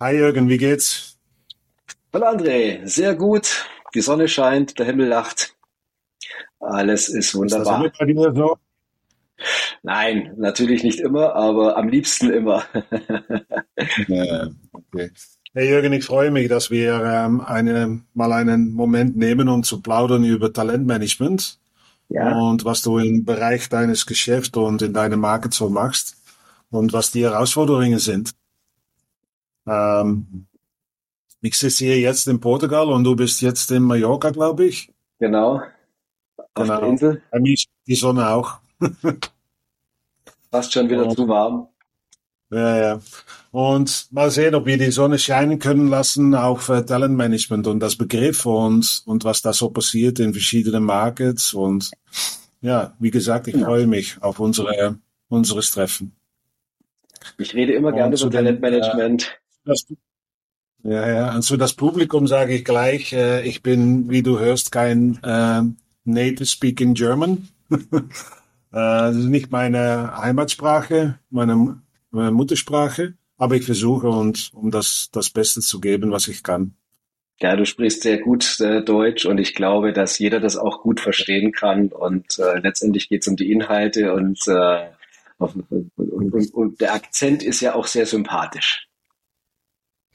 Hi Jürgen, wie geht's? Hallo André, sehr gut. Die Sonne scheint, der Himmel lacht. Alles ist Ist das wunderbar. immer bei dir so? Nein, natürlich nicht immer, aber am liebsten immer. Ja, okay. Hey Jürgen, ich freue mich, dass wir ähm, eine, mal einen Moment nehmen, um zu plaudern über Talentmanagement Ja, und was du im Bereich deines Geschäfts und in deinem Market so machst und was die Herausforderungen sind. Ähm, ich sitze hier jetzt in Portugal und du bist jetzt in Mallorca, glaube ich. genau. Auf der Genau. Insel. Bei mir ist die Sonne auch. Fast schon wieder zu warm. Ja, ja. Und mal sehen, ob wir die Sonne scheinen können lassen auf äh, Talentmanagement und das Begriff und, und was da so passiert in verschiedenen Markets. Und ja, wie gesagt, ich Genau. freue mich auf unsere, unseres Treffen. Ich rede immer gerne Und über Talentmanagement. Das, ja, ja, zu das Publikum sage ich gleich, äh, ich bin, wie du hörst, kein äh, Native Speaking German. Äh, das ist nicht meine Heimatsprache, meine, meine Muttersprache, aber ich versuche und um das das Beste zu geben, was ich kann. Ja, du sprichst sehr gut äh, Deutsch und ich glaube, dass jeder das auch gut verstehen kann. Und äh, letztendlich geht es um die Inhalte und, äh, und, und, und der Akzent ist ja auch sehr sympathisch.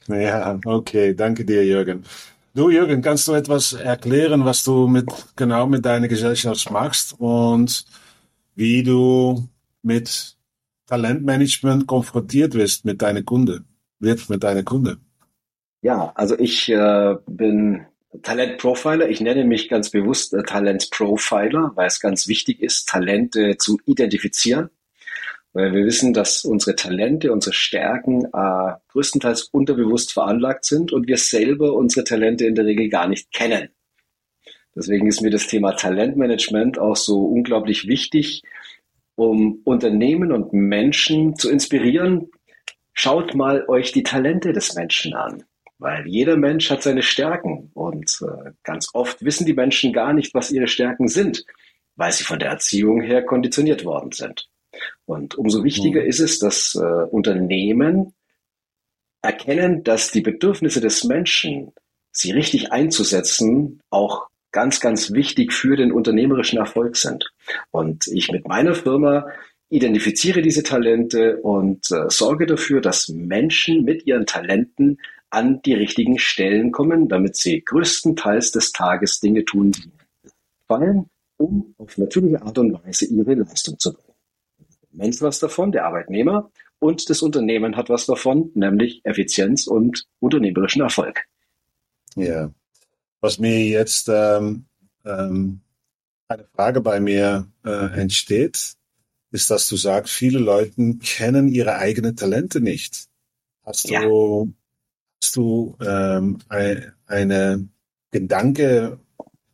Ja, okay, danke dir, Jürgen. Du, Jürgen, kannst du etwas erklären, was du mit genau mit deiner Gesellschaft machst und wie du mit Talentmanagement konfrontiert wirst mit deiner Kunde, wird mit deiner Kunde? Ja, also ich äh, bin Talentprofiler. Ich nenne mich ganz bewusst äh, Talentprofiler, weil es ganz wichtig ist, Talente zu identifizieren. Weil wir wissen, dass unsere Talente, unsere Stärken äh, größtenteils unterbewusst veranlagt sind und wir selber unsere Talente in der Regel gar nicht kennen. Deswegen ist mir das Thema Talentmanagement auch so unglaublich wichtig, um Unternehmen und Menschen zu inspirieren. Schaut mal euch die Talente des Menschen an. Weil jeder Mensch hat seine Stärken und äh, ganz oft wissen die Menschen gar nicht, was ihre Stärken sind, weil sie von der Erziehung her konditioniert worden sind. Und umso wichtiger Hm. ist es, dass äh, Unternehmen erkennen, dass die Bedürfnisse des Menschen, sie richtig einzusetzen, auch ganz, ganz wichtig für den unternehmerischen Erfolg sind. Und ich mit meiner Firma identifiziere diese Talente und äh, sorge dafür, dass Menschen mit ihren Talenten an die richtigen Stellen kommen, damit sie größtenteils des Tages Dinge tun, die fallen, um auf natürliche Art und Weise ihre Leistung zu bringen. Mensch was davon, der Arbeitnehmer und das Unternehmen hat was davon, nämlich Effizienz und unternehmerischen Erfolg. Ja. Was mir jetzt ähm, ähm, eine Frage bei mir äh, entsteht, ist, dass du sagst, viele Leute kennen ihre eigenen Talente nicht. Hast Ja. du, hast du ähm, ein, eine Gedanke,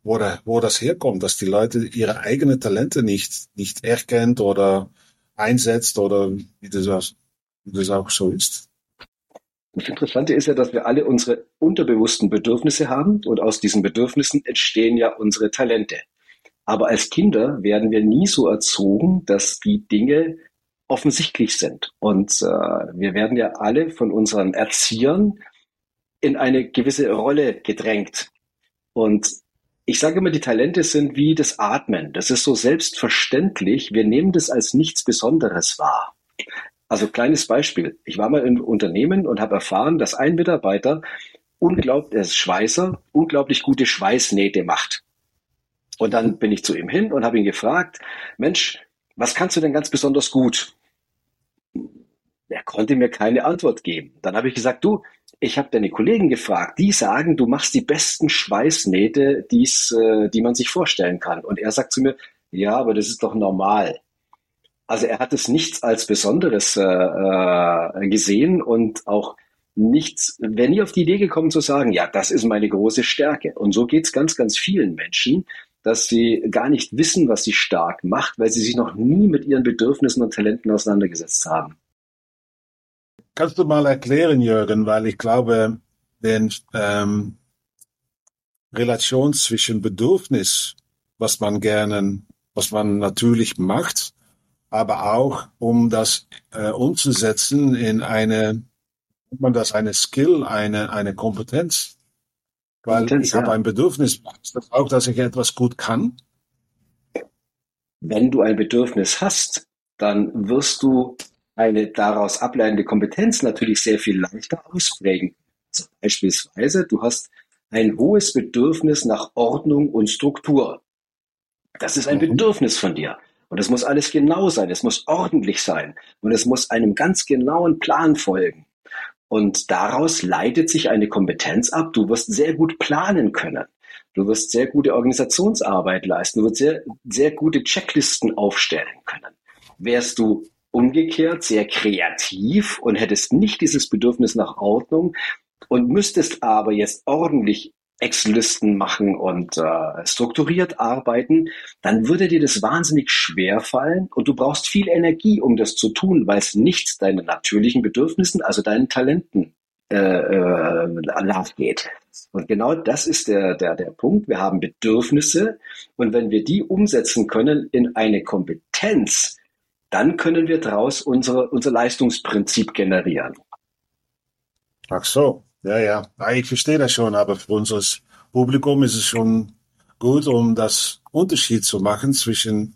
wo, da, wo das herkommt, dass die Leute ihre eigenen Talente nicht, nicht erkennt oder einsetzt oder wie das, auch- wie das auch so ist? Das Interessante ist ja, dass wir alle unsere unterbewussten Bedürfnisse haben und aus diesen Bedürfnissen entstehen ja unsere Talente. Aber als Kinder werden wir nie so erzogen, dass die Dinge offensichtlich sind. Und äh, wir werden ja alle von unseren Erziehern in eine gewisse Rolle gedrängt. Und ich sage immer, die Talente sind wie das Atmen. Das ist so selbstverständlich. Wir nehmen das als nichts Besonderes wahr. Also kleines Beispiel. Ich war mal im Unternehmen und habe erfahren, dass ein Mitarbeiter unglaublich, er ist Schweißer, unglaublich gute Schweißnähte macht. Und dann bin ich zu ihm hin und habe ihn gefragt, Mensch, was kannst du denn ganz besonders gut? Er konnte mir keine Antwort geben. Dann habe ich gesagt, du, ich habe deine Kollegen gefragt, die sagen, du machst die besten Schweißnähte, die's, äh, die man sich vorstellen kann. Und er sagt zu mir, ja, aber das ist doch normal. Also er hat es nichts als Besonderes äh, äh, gesehen und auch nichts, wäre nie auf die Idee gekommen zu sagen, ja, das ist meine große Stärke. Und so geht's ganz, ganz vielen Menschen, dass sie gar nicht wissen, was sie stark macht, weil sie sich noch nie mit ihren Bedürfnissen und Talenten auseinandergesetzt haben. Kannst du mal erklären, Jürgen, weil ich glaube, den ähm, Relation zwischen Bedürfnis, was man gerne, was man natürlich macht, aber auch um das äh, umzusetzen in eine nennt man das eine Skill, eine, eine Kompetenz? Weil Kompetenz, ich ja. habe ein Bedürfnis, das auch, dass ich etwas gut kann. Wenn du ein Bedürfnis hast, dann wirst du eine daraus ableitende Kompetenz natürlich sehr viel leichter ausprägen. Also beispielsweise, du hast ein hohes Bedürfnis nach Ordnung und Struktur. Das ist ein mhm. Bedürfnis von dir. Und es muss alles genau sein, es muss ordentlich sein und es muss einem ganz genauen Plan folgen. Und daraus leitet sich eine Kompetenz ab. Du wirst sehr gut planen können. Du wirst sehr gute Organisationsarbeit leisten. Du wirst sehr, sehr gute Checklisten aufstellen können. Wärst du umgekehrt sehr kreativ und hättest nicht dieses Bedürfnis nach Ordnung und müsstest aber jetzt ordentlich Excel-Listen machen und äh, strukturiert arbeiten, dann würde dir das wahnsinnig schwer fallen und du brauchst viel Energie, um das zu tun, weil es nicht deinen natürlichen Bedürfnissen, also deinen Talenten äh, äh, nachgeht. Und genau das ist der, der, der Punkt. Wir haben Bedürfnisse und wenn wir die umsetzen können in eine Kompetenz, dann können wir daraus unsere, unser Leistungsprinzip generieren. Ach so. Ja, ja, ich verstehe das schon, aber für unser Publikum ist es schon gut, um das Unterschied zu machen zwischen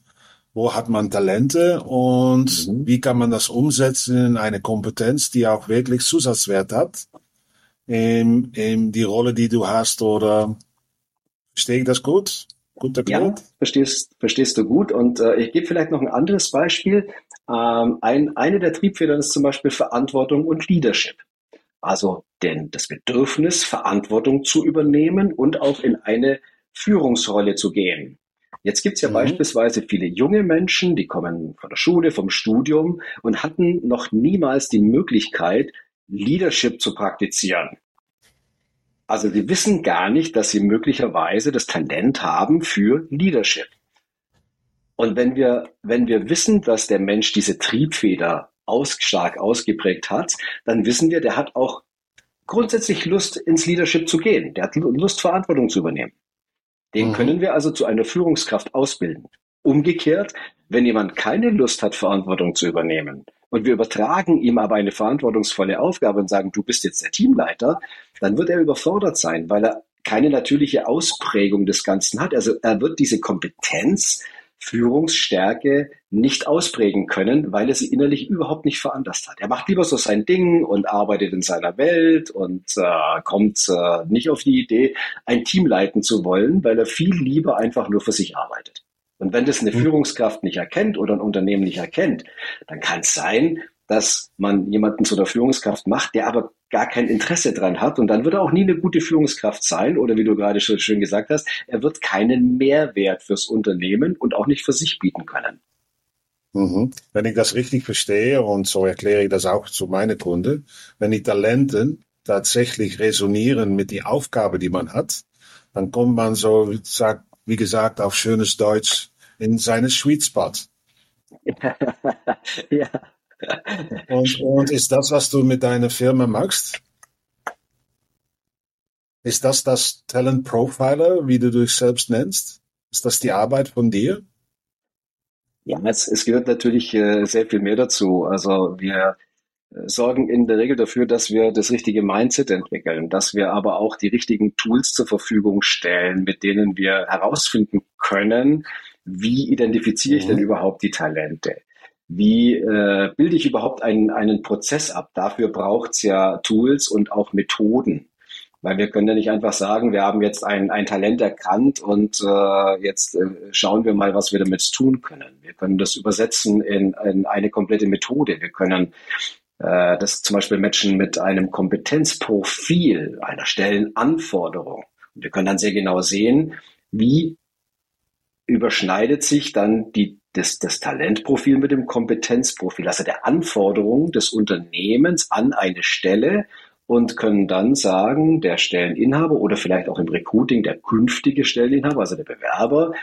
wo hat man Talente und mhm. wie kann man das umsetzen in eine Kompetenz, die auch wirklich Zusatzwert hat in, in die Rolle, die du hast oder verstehe ich das gut? Gut erklärt? Ja, verstehst, verstehst du gut. Und äh, ich gebe vielleicht noch ein anderes Beispiel. Ähm, ein, eine der Triebfedern ist zum Beispiel Verantwortung und Leadership. Also denn das Bedürfnis, Verantwortung zu übernehmen und auch in eine Führungsrolle zu gehen. Jetzt gibt's ja mhm. beispielsweise viele junge Menschen, die kommen von der Schule, vom Studium und hatten noch niemals die Möglichkeit, Leadership zu praktizieren. Also sie wissen gar nicht, dass sie möglicherweise das Talent haben für Leadership. Und wenn wir, wenn wir wissen, dass der Mensch diese Triebfeder aus, stark ausgeprägt hat, dann wissen wir, der hat auch grundsätzlich Lust, ins Leadership zu gehen. Der hat Lust, Verantwortung zu übernehmen. Den mhm. können wir also zu einer Führungskraft ausbilden. Umgekehrt, wenn jemand keine Lust hat, Verantwortung zu übernehmen und wir übertragen ihm aber eine verantwortungsvolle Aufgabe und sagen, du bist jetzt der Teamleiter, dann wird er überfordert sein, weil er keine natürliche Ausprägung des Ganzen hat. Also er wird diese Kompetenz Führungsstärke nicht ausprägen können, weil er sie innerlich überhaupt nicht veranlasst hat. Er macht lieber so sein Ding und arbeitet in seiner Welt und äh, kommt äh, nicht auf die Idee, ein Team leiten zu wollen, weil er viel lieber einfach nur für sich arbeitet. Und wenn das eine mhm. Führungskraft nicht erkennt oder ein Unternehmen nicht erkennt, dann kann es sein, dass man jemanden zu der Führungskraft macht, der aber gar kein Interesse dran hat und dann wird er auch nie eine gute Führungskraft sein oder wie du gerade schon schön gesagt hast, er wird keinen Mehrwert fürs Unternehmen und auch nicht für sich bieten können. Mhm. Wenn ich das richtig verstehe und so erkläre ich das auch zu meinen Kunden, wenn die Talenten tatsächlich resonieren mit der Aufgabe, die man hat, dann kommt man so, wie gesagt, auf schönes Deutsch in seine Sweet Spot. ja. Und, und ist das, was du mit deiner Firma machst? Ist das das Talent Profiler, wie du dich selbst nennst? Ist das die Arbeit von dir? Ja, es, es gehört natürlich äh, sehr viel mehr dazu. Also wir äh, sorgen in der Regel dafür, dass wir das richtige Mindset entwickeln, dass wir aber auch die richtigen Tools zur Verfügung stellen, mit denen wir herausfinden können, wie identifiziere ich denn mhm. überhaupt die Talente? Wie äh, bilde ich überhaupt einen, einen Prozess ab? Dafür braucht es ja Tools und auch Methoden. Weil wir können ja nicht einfach sagen, wir haben jetzt ein, ein Talent erkannt und äh, jetzt äh, schauen wir mal, was wir damit tun können. Wir können das übersetzen in, in eine komplette Methode. Wir können äh, das zum Beispiel matchen mit einem Kompetenzprofil, einer Stellenanforderung. Und wir können dann sehr genau sehen, wie überschneidet sich dann die das, das Talentprofil mit dem Kompetenzprofil, also der Anforderungen des Unternehmens an eine Stelle und können dann sagen, der Stelleninhaber oder vielleicht auch im Recruiting der künftige Stelleninhaber, also der Bewerber,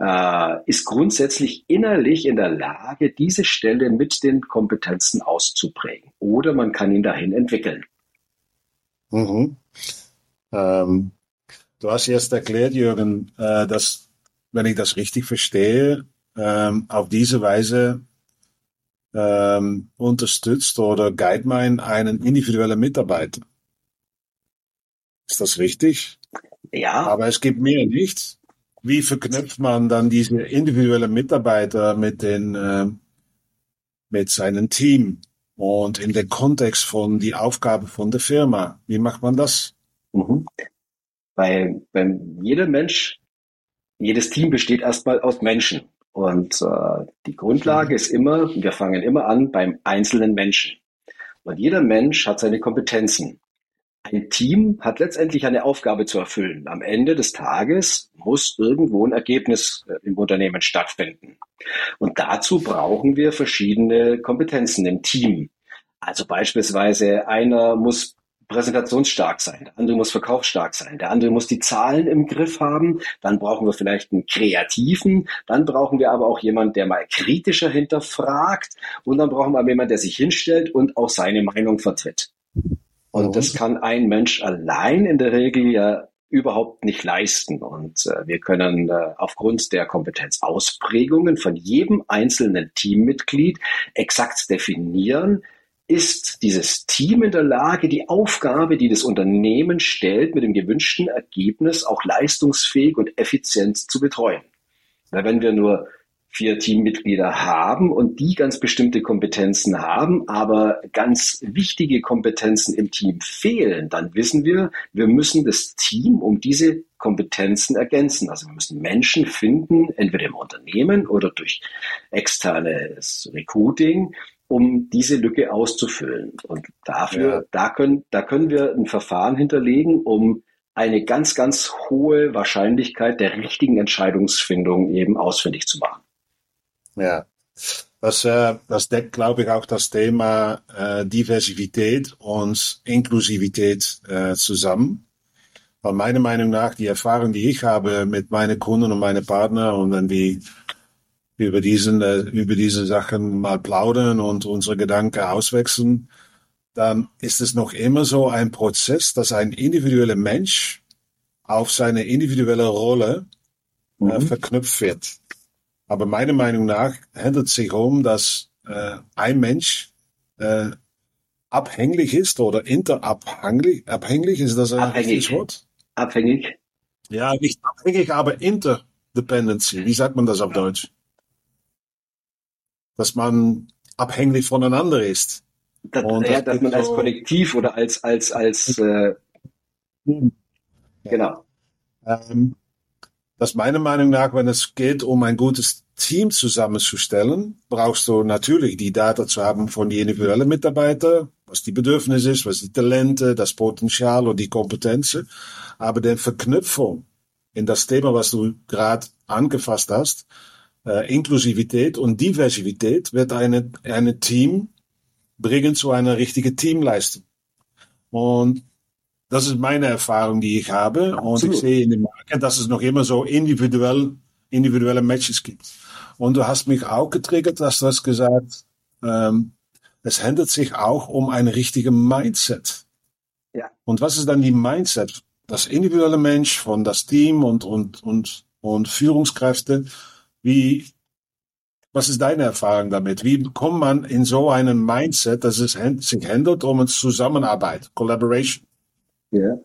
äh, ist grundsätzlich innerlich in der Lage, diese Stelle mit den Kompetenzen auszuprägen. Oder man kann ihn dahin entwickeln. Mhm. Ähm, du hast jetzt erklärt, Jürgen, äh, dass, wenn ich das richtig verstehe, ähm, auf diese Weise ähm, unterstützt oder guideline einen individuellen Mitarbeiter. Ist das richtig? Ja. Aber es gibt mehr nicht. Wie verknüpft man dann diese individuellen Mitarbeiter mit den, äh, mit seinem Team und in den Kontext von die Aufgabe von der Firma? Wie macht man das? Mhm. Weil, wenn jeder Mensch, jedes Team besteht erstmal aus Menschen. Und äh, die Grundlage mhm. ist immer, wir fangen immer an beim einzelnen Menschen. Und jeder Mensch hat seine Kompetenzen. Ein Team hat letztendlich eine Aufgabe zu erfüllen. Am Ende des Tages muss irgendwo ein Ergebnis äh, im Unternehmen stattfinden. Und dazu brauchen wir verschiedene Kompetenzen im Team. Also beispielsweise einer muss präsentationsstark sein, der andere muss verkaufsstark sein, der andere muss die Zahlen im Griff haben, dann brauchen wir vielleicht einen Kreativen, dann brauchen wir aber auch jemanden, der mal kritischer hinterfragt und dann brauchen wir jemanden, der sich hinstellt und auch seine Meinung vertritt. Und das kann ein Mensch allein in der Regel ja überhaupt nicht leisten. Und äh, wir können äh, aufgrund der Kompetenzausprägungen von jedem einzelnen Teammitglied exakt definieren, ist dieses Team in der Lage, die Aufgabe, die das Unternehmen stellt, mit dem gewünschten Ergebnis auch leistungsfähig und effizient zu betreuen. Weil wenn wir nur vier Teammitglieder haben und die ganz bestimmte Kompetenzen haben, aber ganz wichtige Kompetenzen im Team fehlen, dann wissen wir, wir müssen das Team um diese Kompetenzen ergänzen. Also wir müssen Menschen finden, entweder im Unternehmen oder durch externes Recruiting, um diese Lücke auszufüllen. Und dafür, ja. da können, da können wir ein Verfahren hinterlegen, um eine ganz, ganz hohe Wahrscheinlichkeit der richtigen Entscheidungsfindung eben ausfindig zu machen. Ja, das, äh, das deckt, glaube ich, auch das Thema äh, Diversität und Inklusivität äh, zusammen. Weil meiner Meinung nach die Erfahrung, die ich habe mit meinen Kunden und meinen Partnern und wenn wir über diesen, äh, über diese Sachen mal plaudern und unsere Gedanken auswechseln, dann ist es noch immer so ein Prozess, dass ein individueller Mensch auf seine individuelle Rolle äh, mhm. verknüpft wird. Aber meiner Meinung nach handelt es sich um, dass äh, ein Mensch äh, abhängig ist oder interabhängig. Abhängig ist das ein abhängig. Wort? Abhängig. Ja, nicht abhängig, aber interdependency. Wie sagt man das auf Deutsch? Dass man abhängig voneinander ist. Das, Und ja, dass man als Kollektiv oder als als als äh, genau. Ähm, dass meiner Meinung nach, wenn es geht, um ein gutes Team zusammenzustellen, brauchst du natürlich die Daten zu haben von den individuellen Mitarbeitern, was die Bedürfnisse ist, was die Talente, das Potenzial und die Kompetenzen. Aber die Verknüpfung in das Thema, was du gerade angefasst hast, äh, Inklusivität und Diversität wird eine, eine Team bringen zu einer richtigen Teamleistung. Und das ist meine Erfahrung, die ich habe. Und Absolut. ich sehe in dem Markt, dass es noch immer so individuell, individuelle Matches gibt. Und du hast mich auch getriggert, dass du hast gesagt, ähm, es handelt sich auch um ein richtiges Mindset. Ja. Und was ist dann die Mindset? Das individuelle Mensch von das Team und, und, und, und Führungskräfte. Wie, was ist deine Erfahrung damit? Wie kommt man in so einem Mindset, dass es sich handelt um eine Zusammenarbeit, Collaboration? Ja.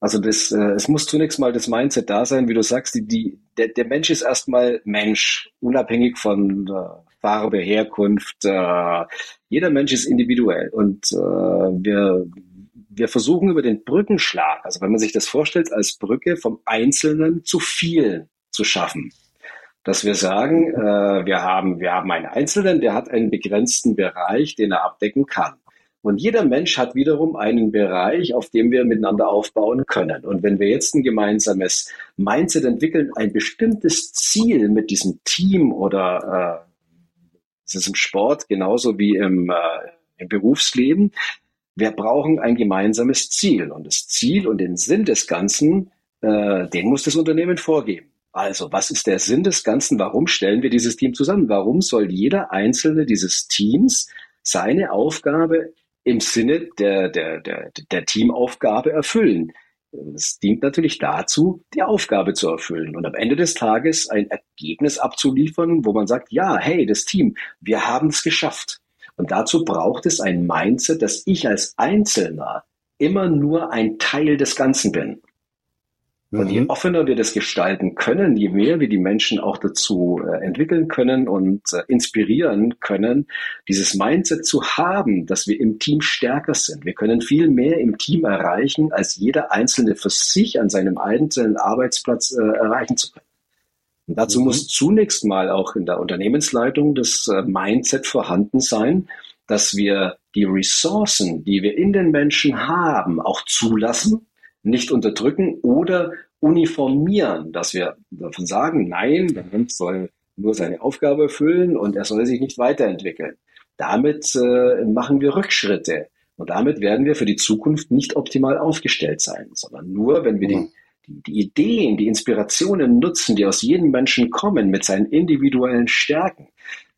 Also das, äh, es muss zunächst mal das Mindset da sein, wie du sagst, die, die, der, der Mensch ist erstmal Mensch, unabhängig von äh, Farbe, Herkunft. Äh, jeder Mensch ist individuell und äh, wir, wir versuchen über den Brückenschlag, also wenn man sich das vorstellt, als Brücke vom Einzelnen zu vielen zu schaffen. Dass wir sagen, äh, wir, haben, wir haben einen Einzelnen, der hat einen begrenzten Bereich, den er abdecken kann. Und jeder Mensch hat wiederum einen Bereich, auf dem wir miteinander aufbauen können. Und wenn wir jetzt ein gemeinsames Mindset entwickeln, ein bestimmtes Ziel mit diesem Team oder äh, es ist im Sport genauso wie im, äh, im Berufsleben, wir brauchen ein gemeinsames Ziel. Und das Ziel und den Sinn des Ganzen, äh, den muss das Unternehmen vorgeben. Also, was ist der Sinn des Ganzen? Warum stellen wir dieses Team zusammen? Warum soll jeder Einzelne dieses Teams seine Aufgabe im Sinne der, der, der, der Teamaufgabe erfüllen. Es dient natürlich dazu, die Aufgabe zu erfüllen und am Ende des Tages ein Ergebnis abzuliefern, wo man sagt, ja, hey, das Team, wir haben es geschafft. Und dazu braucht es ein Mindset, dass ich als Einzelner immer nur ein Teil des Ganzen bin. Und je mhm. offener wir das gestalten können, je mehr wir die Menschen auch dazu äh, entwickeln können und äh, inspirieren können, dieses Mindset zu haben, dass wir im Team stärker sind. Wir können viel mehr im Team erreichen, als jeder Einzelne für sich an seinem einzelnen Arbeitsplatz äh, erreichen zu können. Und dazu mhm. muss zunächst mal auch in der Unternehmensleitung das äh, Mindset vorhanden sein, dass wir die Ressourcen, die wir in den Menschen haben, auch zulassen nicht unterdrücken oder uniformieren, dass wir davon sagen, nein, der Mensch soll nur seine Aufgabe erfüllen und er soll sich nicht weiterentwickeln. Damit äh, machen wir Rückschritte und damit werden wir für die Zukunft nicht optimal aufgestellt sein, sondern nur, wenn wir die, die, die Ideen, die Inspirationen nutzen, die aus jedem Menschen kommen mit seinen individuellen Stärken.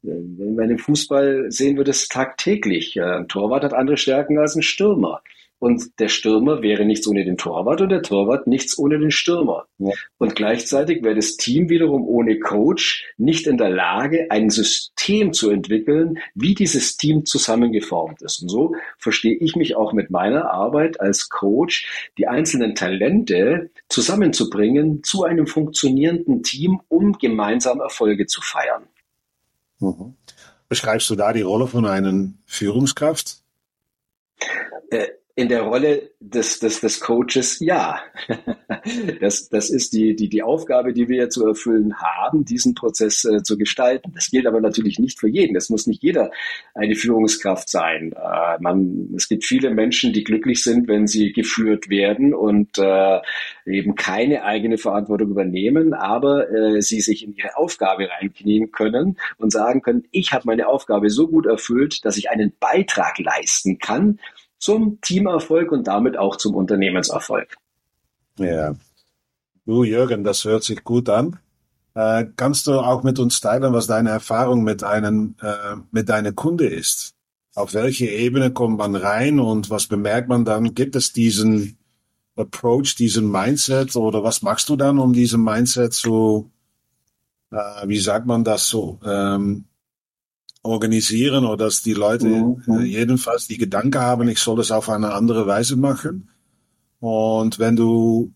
Wenn wir im Fußball sehen wir das tagtäglich. Ein Torwart hat andere Stärken als ein Stürmer. Und der Stürmer wäre nichts ohne den Torwart und der Torwart nichts ohne den Stürmer. Ja. Und gleichzeitig wäre das Team wiederum ohne Coach nicht in der Lage, ein System zu entwickeln, wie dieses Team zusammengeformt ist. Und so verstehe ich mich auch mit meiner Arbeit als Coach, die einzelnen Talente zusammenzubringen zu einem funktionierenden Team, um gemeinsam Erfolge zu feiern. Mhm. Beschreibst du da die Rolle von einer Führungskraft? Äh, in der Rolle des, des, des Coaches, ja. Das, das ist die, die, die Aufgabe, die wir zu erfüllen haben, diesen Prozess äh, zu gestalten. Das gilt aber natürlich nicht für jeden. Es muss nicht jeder eine Führungskraft sein. Äh, man, es gibt viele Menschen, die glücklich sind, wenn sie geführt werden und äh, eben keine eigene Verantwortung übernehmen, aber äh, sie sich in ihre Aufgabe reinknien können und sagen können, ich habe meine Aufgabe so gut erfüllt, dass ich einen Beitrag leisten kann zum Teamerfolg und damit auch zum Unternehmenserfolg. Ja. Du, Jürgen, das hört sich gut an. Äh, kannst du auch mit uns teilen, was deine Erfahrung mit einem, äh, mit deiner Kunde ist? Auf welche Ebene kommt man rein und was bemerkt man dann? Gibt es diesen Approach, diesen Mindset oder was machst du dann, um diesen Mindset zu, äh, wie sagt man das so, ähm, organisieren oder dass die Leute mhm. Äh, jedenfalls die Gedanken haben, ich soll es auf eine andere Weise machen. Und wenn du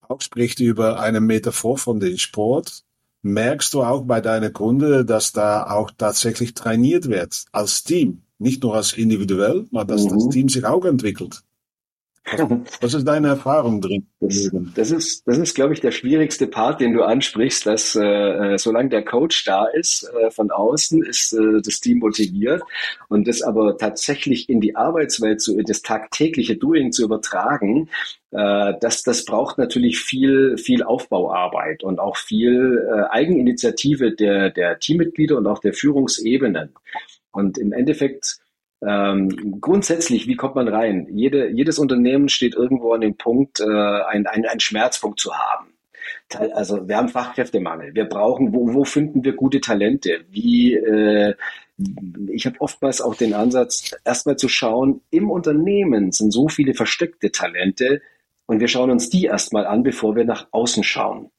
auch sprichst über eine Metaphor von dem Sport, merkst du auch bei deiner Kunde, dass da auch tatsächlich trainiert wird als Team. Nicht nur als individuell, aber dass mhm. das Team sich auch entwickelt. Was ist deine Erfahrung drin? Das, das, ist, das ist, glaube ich, der schwierigste Part, den du ansprichst, dass äh, äh, solange der Coach da ist, äh, von außen ist äh, das Team motiviert und das aber tatsächlich in die Arbeitswelt, zu, das tagtägliche Doing zu übertragen, äh, das, das braucht natürlich viel, viel Aufbauarbeit und auch viel äh, Eigeninitiative der, der Teammitglieder und auch der Führungsebenen. Und im Endeffekt ähm, grundsätzlich, wie kommt man rein? Jede, jedes Unternehmen steht irgendwo an dem Punkt, äh, einen ein Schmerzpunkt zu haben. Also wir haben Fachkräftemangel. Wir brauchen, wo, wo finden wir gute Talente? Wie äh, ich habe oftmals auch den Ansatz, erstmal zu schauen, im Unternehmen sind so viele versteckte Talente und wir schauen uns die erstmal an, bevor wir nach außen schauen.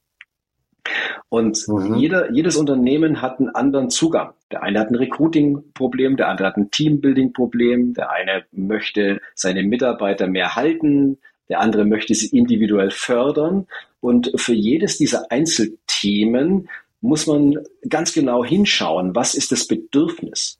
Und mhm. jeder, jedes Unternehmen hat einen anderen Zugang. Der eine hat ein Recruiting-Problem, der andere hat ein Teambuilding-Problem, der eine möchte seine Mitarbeiter mehr halten, der andere möchte sie individuell fördern. Und für jedes dieser Einzelthemen muss man ganz genau hinschauen, was ist das Bedürfnis?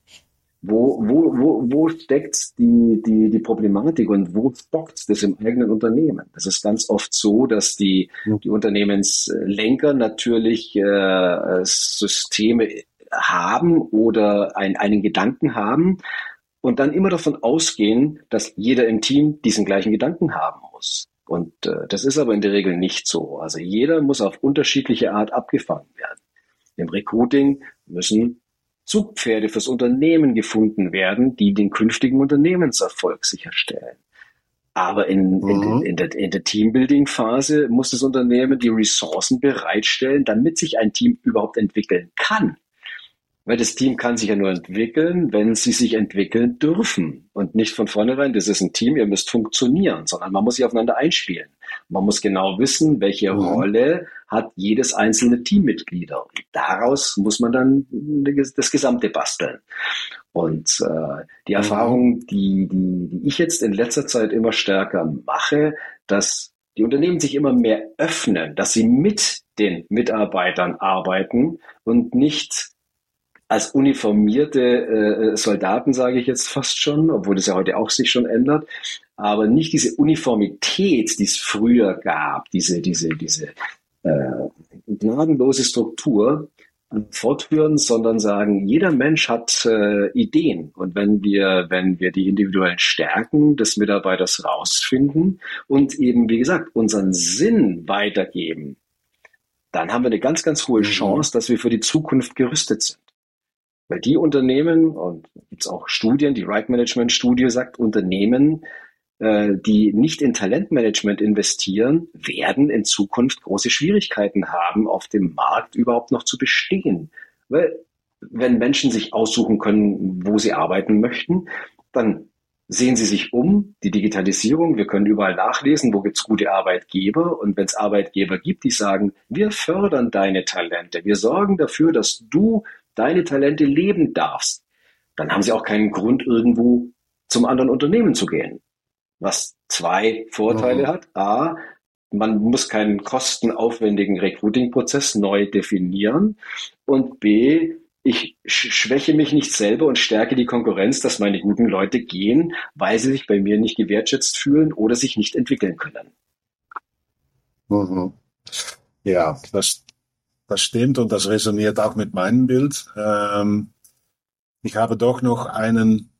Wo, wo, wo, wo steckt die, die, die Problematik und wo stockt das im eigenen Unternehmen? Das ist ganz oft so, dass die, die Unternehmenslenker natürlich äh, Systeme haben oder ein, einen Gedanken haben und dann immer davon ausgehen, dass jeder im Team diesen gleichen Gedanken haben muss. Und äh, das ist aber in der Regel nicht so. Also jeder muss auf unterschiedliche Art abgefangen werden. Im Recruiting müssen Zugpferde fürs Unternehmen gefunden werden, die den künftigen Unternehmenserfolg sicherstellen. Aber in, mhm. in, in, der, in der Teambuilding-Phase muss das Unternehmen die Ressourcen bereitstellen, damit sich ein Team überhaupt entwickeln kann. Weil das Team kann sich ja nur entwickeln, wenn sie sich entwickeln dürfen. Und nicht von vornherein, das ist ein Team, ihr müsst funktionieren, sondern man muss sich aufeinander einspielen. Man muss genau wissen, welche mhm. Rolle hat jedes einzelne Teammitglieder. Und daraus muss man dann das Gesamte basteln. Und äh, die Erfahrung, die, die, die ich jetzt in letzter Zeit immer stärker mache, dass die Unternehmen sich immer mehr öffnen, dass sie mit den Mitarbeitern arbeiten und nicht als uniformierte äh, Soldaten, sage ich jetzt fast schon, obwohl das ja heute auch sich schon ändert, aber nicht diese Uniformität, die es früher gab, diese, diese, diese äh, gnadenlose Struktur äh, fortführen, sondern sagen, jeder Mensch hat äh, Ideen. Und wenn wir, wenn wir die individuellen Stärken des Mitarbeiters rausfinden und eben, wie gesagt, unseren Sinn weitergeben, dann haben wir eine ganz, ganz hohe mhm. Chance, dass wir für die Zukunft gerüstet sind. Weil die Unternehmen, und gibt es auch Studien, die Right Management Studie sagt, Unternehmen, äh, die nicht in Talentmanagement investieren, werden in Zukunft große Schwierigkeiten haben, auf dem Markt überhaupt noch zu bestehen. Weil wenn Menschen sich aussuchen können, wo sie arbeiten möchten, dann sehen Sie sich um, die Digitalisierung, wir können überall nachlesen, wo gibt's gute Arbeitgeber und wenn es Arbeitgeber gibt, die sagen, wir fördern deine Talente, wir sorgen dafür, dass du deine Talente leben darfst, dann haben sie auch keinen Grund, irgendwo zum anderen Unternehmen zu gehen. Was zwei Vorteile mhm. hat. A, man muss keinen kostenaufwendigen Recruiting-Prozess neu definieren. Und B, ich schwäche mich nicht selber und stärke die Konkurrenz, dass meine guten Leute gehen, weil sie sich bei mir nicht gewertschätzt fühlen oder sich nicht entwickeln können. Mhm. Ja, das, das stimmt und das resoniert auch mit meinem Bild. Ähm, ich habe doch noch einen,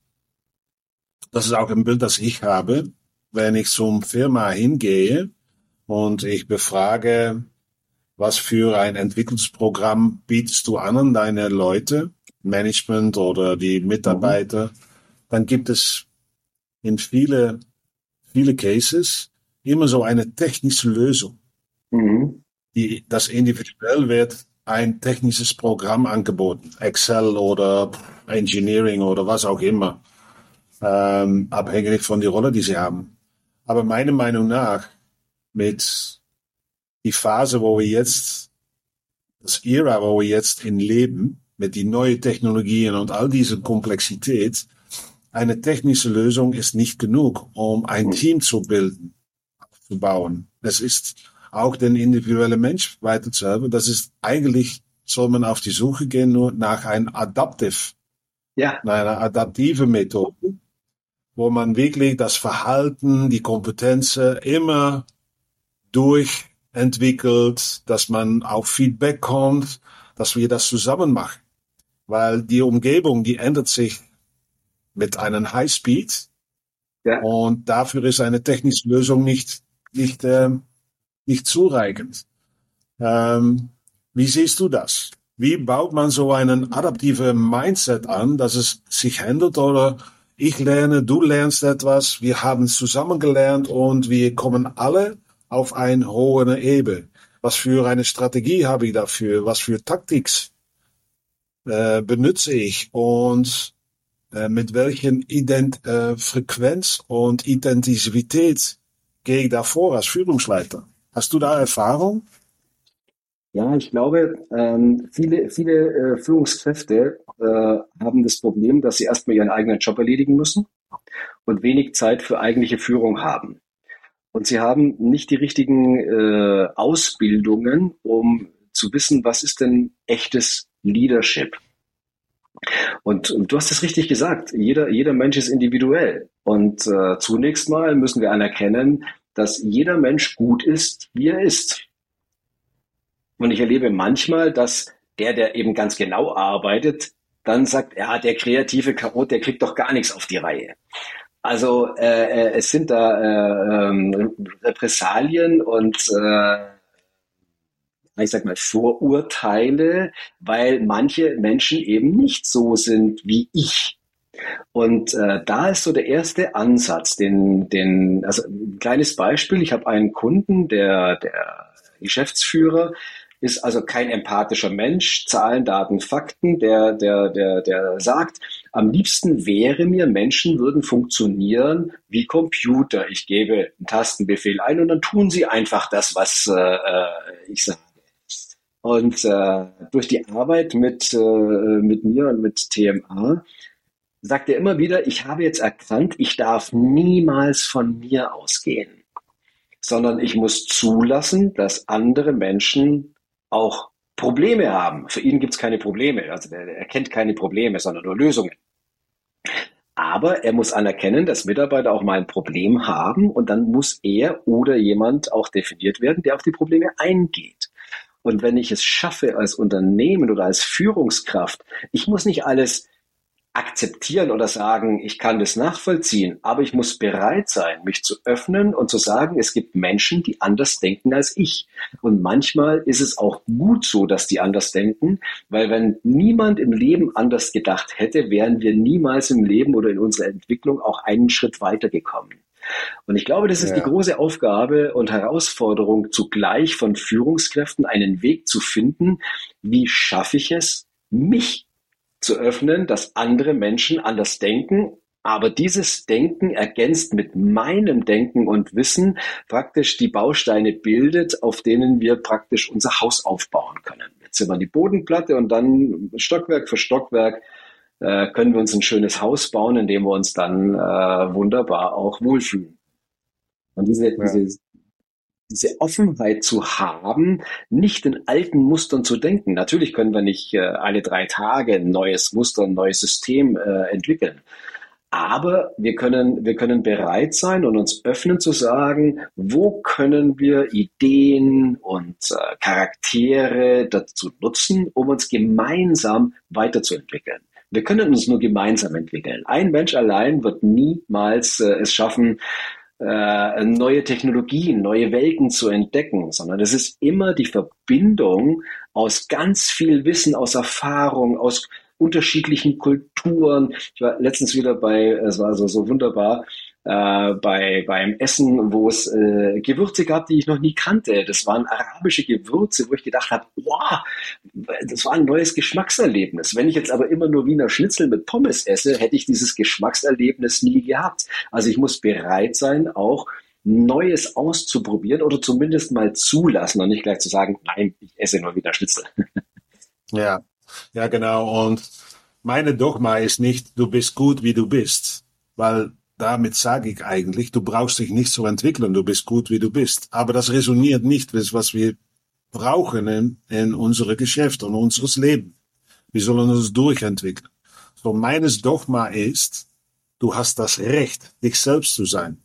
das ist auch ein Bild, das ich habe, wenn ich zum Firma hingehe und ich befrage, was für ein Entwicklungsprogramm bietest du an an deine Leute, Management oder die Mitarbeiter, mhm. dann gibt es in viele, viele Cases immer so eine technische Lösung. Mhm die, das individuell wird ein technisches Programm angeboten, Excel oder Engineering oder was auch immer, ähm, abhängig von der Rolle, die sie haben. Aber meiner Meinung nach, mit die Phase, wo wir jetzt, das Ära, wo wir jetzt in leben, mit die neuen Technologien und all diese Komplexität, eine technische Lösung ist nicht genug, um ein Team zu bilden, zu bauen. Es ist auch den individuellen Mensch weiterzuhelfen. Das ist eigentlich, soll man auf die Suche gehen nur nach einem Adaptive, ja. einer adaptive Methode, wo man wirklich das Verhalten, die Kompetenzen immer durchentwickelt, dass man auf Feedback kommt, dass wir das zusammen machen. Weil die Umgebung, die ändert sich mit einem Highspeed. Ja. Und dafür ist eine technische Lösung nicht, nicht äh, nicht zureichend. Ähm, wie siehst du das? Wie baut man so einen adaptiven Mindset an, dass es sich handelt oder ich lerne, du lernst etwas, wir haben zusammen gelernt und wir kommen alle auf eine hohe Ebene. Was für eine Strategie habe ich dafür? Was für Taktik äh, benutze ich? Und äh, mit welchen Ident äh, Frequenz und Intensivität gehe ich da vor als Führungsleiter? Hast du da Erfahrung? Ja, ich glaube, ähm, viele, viele äh, Führungskräfte äh, haben das Problem, dass sie erstmal ihren eigenen Job erledigen müssen und wenig Zeit für eigentliche Führung haben. Und sie haben nicht die richtigen äh, Ausbildungen, um zu wissen, was ist denn echtes Leadership. Und, und du hast es richtig gesagt, jeder, jeder Mensch ist individuell. Und äh, zunächst mal müssen wir anerkennen, dass jeder Mensch gut ist, wie er ist. Und ich erlebe manchmal, dass der, der eben ganz genau arbeitet, dann sagt, ja, der kreative Chaot, der kriegt doch gar nichts auf die Reihe. Also äh, äh es sind da äh, ähm, Repressalien und äh, ich sag mal Vorurteile, weil manche Menschen eben nicht so sind wie ich. Und äh, da ist so der erste Ansatz, den, den, also ein kleines Beispiel, ich habe einen Kunden, der, der Geschäftsführer, ist also kein empathischer Mensch, Zahlen, Daten, Fakten, der, der, der, der sagt, am liebsten wäre mir, Menschen würden funktionieren wie Computer. Ich gebe einen Tastenbefehl ein und dann tun sie einfach das, was äh, äh ich sage. Und äh, durch die Arbeit mit, äh, mit mir und mit TMA sagt er immer wieder, ich habe jetzt erkannt, ich darf niemals von mir ausgehen, sondern ich muss zulassen, dass andere Menschen auch Probleme haben. Für ihn gibt es keine Probleme, also er, er kennt keine Probleme, sondern nur Lösungen. Aber er muss anerkennen, dass Mitarbeiter auch mal ein Problem haben und dann muss er oder jemand auch definiert werden, der auf die Probleme eingeht. Und wenn ich es schaffe als Unternehmen oder als Führungskraft, ich muss nicht alles akzeptieren oder sagen, ich kann das nachvollziehen, aber ich muss bereit sein, mich zu öffnen und zu sagen, es gibt Menschen, die anders denken als ich. Und manchmal ist es auch gut so, dass die anders denken, weil wenn niemand im Leben anders gedacht hätte, wären wir niemals im Leben oder in unserer Entwicklung auch einen Schritt weitergekommen. Und ich glaube, das ist ja. die große Aufgabe und Herausforderung zugleich von Führungskräften, einen Weg zu finden, wie schaffe ich es, mich zu öffnen, dass andere Menschen anders denken, aber dieses Denken ergänzt mit meinem Denken und Wissen praktisch die Bausteine bildet, auf denen wir praktisch unser Haus aufbauen können. Jetzt sind wir die Bodenplatte und dann Stockwerk für Stockwerk äh, können wir uns ein schönes Haus bauen, in dem wir uns dann äh, wunderbar auch wohlfühlen. Und diese, ja. diese diese Offenheit zu haben, nicht in alten Mustern zu denken. Natürlich können wir nicht äh, alle drei Tage ein neues Muster, ein neues System äh, entwickeln. Aber wir können, wir können bereit sein und uns öffnen zu sagen, wo können wir Ideen und äh, Charaktere dazu nutzen, um uns gemeinsam weiterzuentwickeln. Wir können uns nur gemeinsam entwickeln. Ein Mensch allein wird niemals äh, es schaffen, äh, neue Technologien, neue Welten zu entdecken, sondern es ist immer die Verbindung aus ganz viel Wissen, aus Erfahrung, aus unterschiedlichen Kulturen. Ich war letztens wieder bei, es war so, so wunderbar, äh, bei beim Essen, wo es äh, Gewürze gab, die ich noch nie kannte. Das waren arabische Gewürze, wo ich gedacht habe, wow, das war ein neues Geschmackserlebnis. Wenn ich jetzt aber immer nur Wiener Schnitzel mit Pommes esse, hätte ich dieses Geschmackserlebnis nie gehabt. Also ich muss bereit sein, auch Neues auszuprobieren oder zumindest mal zulassen und nicht gleich zu sagen, nein, ich esse nur Wiener Schnitzel. Ja, ja, genau. Und meine Dogma ist nicht, du bist gut, wie du bist, weil damit sage ich eigentlich, du brauchst dich nicht zu entwickeln, du bist gut, wie du bist. Aber das resoniert nicht mit was wir brauchen in, in unsere Geschäfte und unseres Leben. Wir sollen uns durchentwickeln. So meines Dogma ist, du hast das Recht, dich selbst zu sein.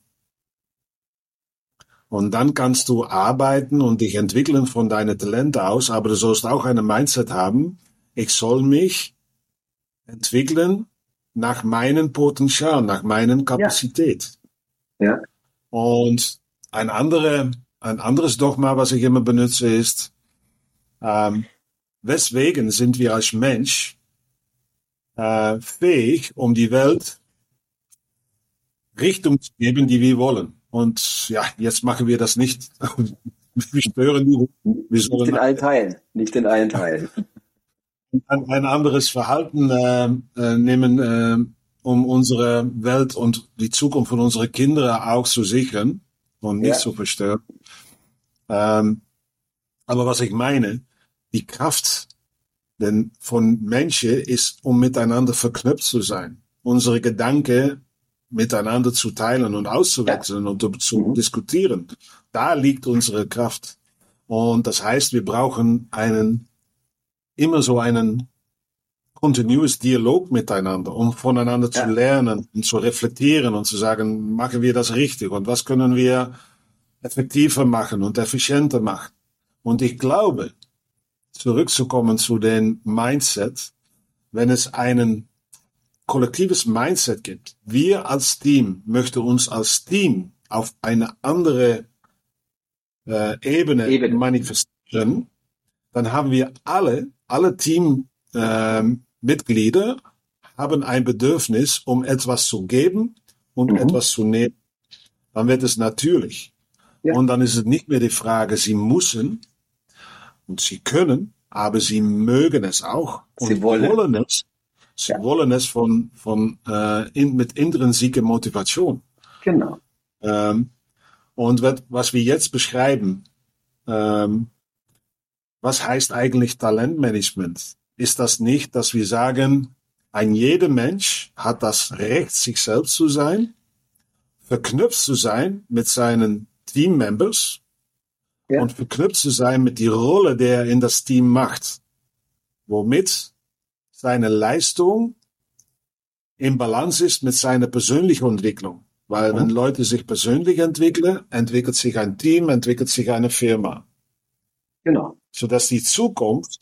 Und dann kannst du arbeiten und dich entwickeln von deinen Talenten aus, aber du sollst auch eine Mindset haben, ich soll mich entwickeln nach meinem Potenzial, nach meinen Kapazität. Ja. ja. Und ein, andere, ein anderes Dogma, was ich immer benutze, ist, ähm, weswegen sind wir als Mensch äh, fähig, um die Welt Richtung zu geben, die wir wollen. Und ja, jetzt machen wir das nicht. wir stören die. Wir nicht in allen Teilen. Nicht in allen Teilen ein, ein anderes Verhalten äh, äh, nehmen, äh, um unsere Welt und die Zukunft von unseren Kindern auch zu sichern und nicht ja. zu verstören. Ähm, aber was ich meine, die Kraft denn von Menschen ist, um miteinander verknüpft zu sein. Unsere Gedanken miteinander zu teilen und auszuwechseln ja. und zu mhm. diskutieren. Da liegt unsere Kraft. Und das heißt, wir brauchen einen immer so einen continuous Dialog miteinander, um voneinander ja. zu lernen und zu reflektieren und zu sagen, machen wir das richtig und was können wir effektiver machen und effizienter machen. Und ich glaube, zurückzukommen zu den Mindset, wenn es einen kollektives Mindset gibt, wir als Team möchten uns als Team auf eine andere äh, Ebene, Ebene manifestieren, dann haben wir alle alle Teammitglieder ähm, haben ein Bedürfnis, um etwas zu geben und mhm. etwas zu nehmen. Dann wird es natürlich. Ja. Und dann ist es nicht mehr die Frage, sie müssen und sie können, aber sie mögen es auch und sie wollen, wollen es. Sie ja. wollen es von, von äh, in, mit intrinsischer Motivation. Genau. Ähm, und was wir jetzt beschreiben, ähm, was heißt eigentlich Talentmanagement? Ist das nicht, dass wir sagen, ein jeder Mensch hat das Recht, sich selbst zu sein, verknüpft zu sein mit seinen Teammembers ja. und verknüpft zu sein mit die Rolle, der er in das Team macht, womit seine Leistung im Balance ist mit seiner persönlichen Entwicklung. Weil mhm. wenn Leute sich persönlich entwickeln, entwickelt sich ein Team, entwickelt sich eine Firma. Genau. Sodass die Zukunft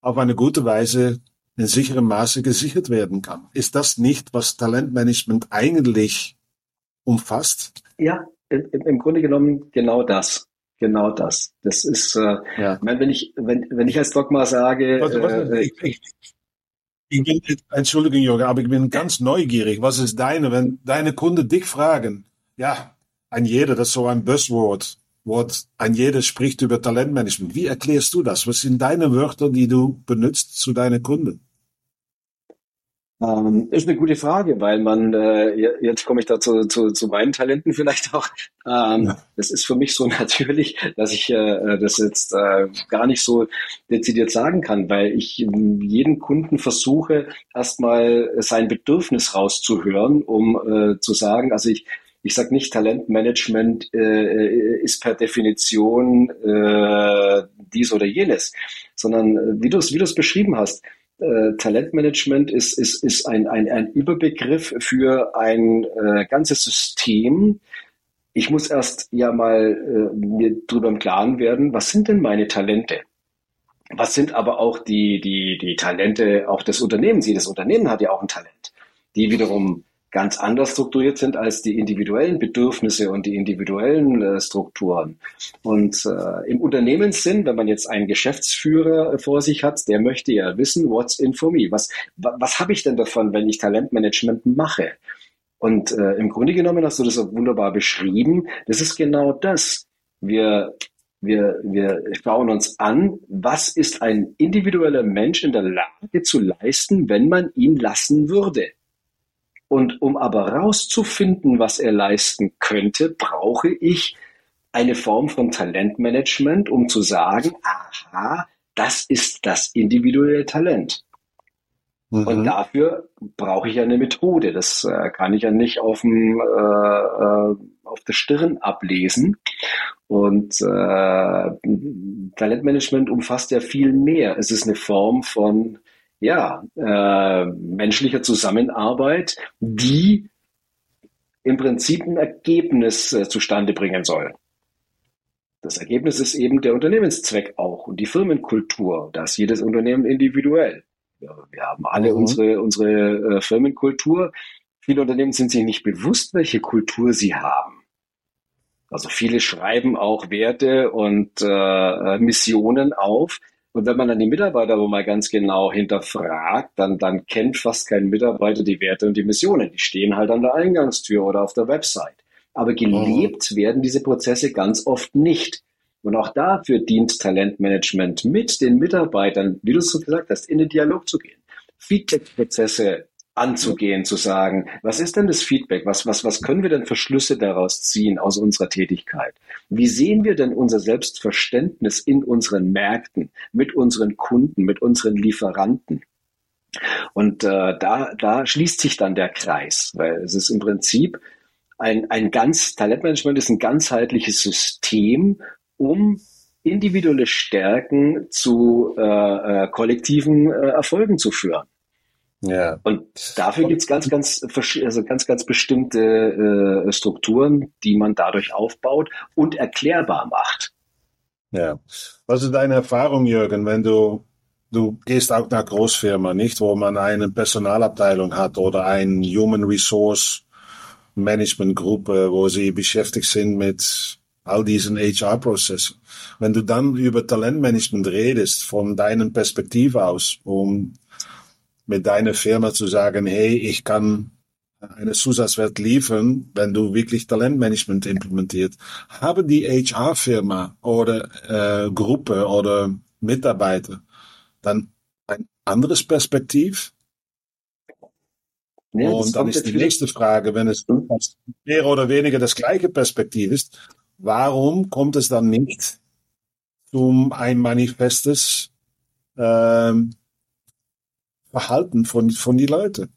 auf eine gute Weise in sicherem Maße gesichert werden kann. Ist das nicht, was Talentmanagement eigentlich umfasst? Ja, im, im Grunde genommen genau das. Genau das. Das ist, äh, ja. wenn ich, wenn, wenn ich als Dogma sage, was, was, äh, ich, ich, ich bin, Entschuldigung, Jürgen, aber ich bin ganz neugierig. Was ist deine, wenn deine Kunden dich fragen? Ja, ein jeder, das ist so ein Buzzword. Wort, ein jeder spricht über Talentmanagement. Wie erklärst du das? Was sind deine Wörter, die du benutzt zu deinen Kunden? Ähm, ist eine gute Frage, weil man, äh, jetzt komme ich dazu zu, zu meinen Talenten vielleicht auch. Ähm, ja. Das ist für mich so natürlich, dass ich äh, das jetzt äh, gar nicht so dezidiert sagen kann, weil ich jeden Kunden versuche, erstmal sein Bedürfnis rauszuhören, um äh, zu sagen, also ich, ich sage nicht, Talentmanagement äh, ist per Definition äh, dies oder jenes, sondern äh, wie du es wie beschrieben hast, äh, Talentmanagement ist, ist, ist ein, ein, ein Überbegriff für ein äh, ganzes System. Ich muss erst ja mal äh, mir drüber im Klaren werden, was sind denn meine Talente? Was sind aber auch die, die, die Talente auch des Unternehmens? Jedes Unternehmen hat ja auch ein Talent, die wiederum ganz anders strukturiert sind als die individuellen Bedürfnisse und die individuellen äh, Strukturen. Und äh, im Unternehmenssinn, wenn man jetzt einen Geschäftsführer vor sich hat, der möchte ja wissen, what's in for me? Was, was, was habe ich denn davon, wenn ich Talentmanagement mache? Und äh, im Grunde genommen hast du das auch wunderbar beschrieben. Das ist genau das. Wir wir, wir schauen uns an, was ist ein individueller Mensch in der Lage zu leisten, wenn man ihn lassen würde. Und um aber rauszufinden, was er leisten könnte, brauche ich eine Form von Talentmanagement, um zu sagen, aha, das ist das individuelle Talent. Mhm. Und dafür brauche ich eine Methode. Das äh, kann ich ja nicht auf, dem, äh, äh, auf der Stirn ablesen. Und äh, Talentmanagement umfasst ja viel mehr. Es ist eine Form von ja, äh, menschlicher Zusammenarbeit, die im Prinzip ein Ergebnis äh, zustande bringen soll. Das Ergebnis ist eben der Unternehmenszweck auch und die Firmenkultur, das jedes Unternehmen individuell. Ja, wir haben alle mhm. unsere, unsere äh, Firmenkultur. Viele Unternehmen sind sich nicht bewusst, welche Kultur sie haben. Also viele schreiben auch Werte und äh, äh Missionen auf, und wenn man dann die Mitarbeiter wo mal ganz genau hinterfragt, dann, dann kennt fast kein Mitarbeiter die Werte und die Missionen. Die stehen halt an der Eingangstür oder auf der Website. Aber gelebt mhm. werden diese Prozesse ganz oft nicht. Und auch dafür dient Talentmanagement mit den Mitarbeitern, wie du es so gesagt hast, in den Dialog zu gehen. Feedback-Prozesse anzugehen, zu sagen, was ist denn das Feedback? Was, was, was können wir denn für Schlüsse daraus ziehen aus unserer Tätigkeit? Wie sehen wir denn unser Selbstverständnis in unseren Märkten, mit unseren Kunden, mit unseren Lieferanten? Und äh, da, da schließt sich dann der Kreis, weil es ist im Prinzip ein, ein ganz, Talentmanagement ist ein ganzheitliches System, um individuelle Stärken zu äh, äh, kollektiven äh, Erfolgen zu führen. Ja. Und dafür gibt's ganz, ganz, also ganz, ganz bestimmte äh, Strukturen, die man dadurch aufbaut und erklärbar macht. Ja. Was ist deine Erfahrung, Jürgen, wenn du, du gehst auch nach Großfirma, nicht, wo man eine Personalabteilung hat oder ein Human Resource Management Gruppe, wo sie beschäftigt sind mit all diesen HR-Prozessen. Wenn du dann über Talentmanagement redest, von deinen Perspektive aus, um mit deiner Firma zu sagen, hey, ich kann eine Zusatzwert liefern, wenn du wirklich Talentmanagement implementiert. Haben die HR-Firma oder äh, Gruppe oder Mitarbeiter dann ein anderes Perspektiv? Ja, und dann ist die nächste Frage, wenn es mehr oder weniger das gleiche Perspektiv ist, warum kommt es dann nicht zum ein manifestes ähm, Verhalten von, von die Leute?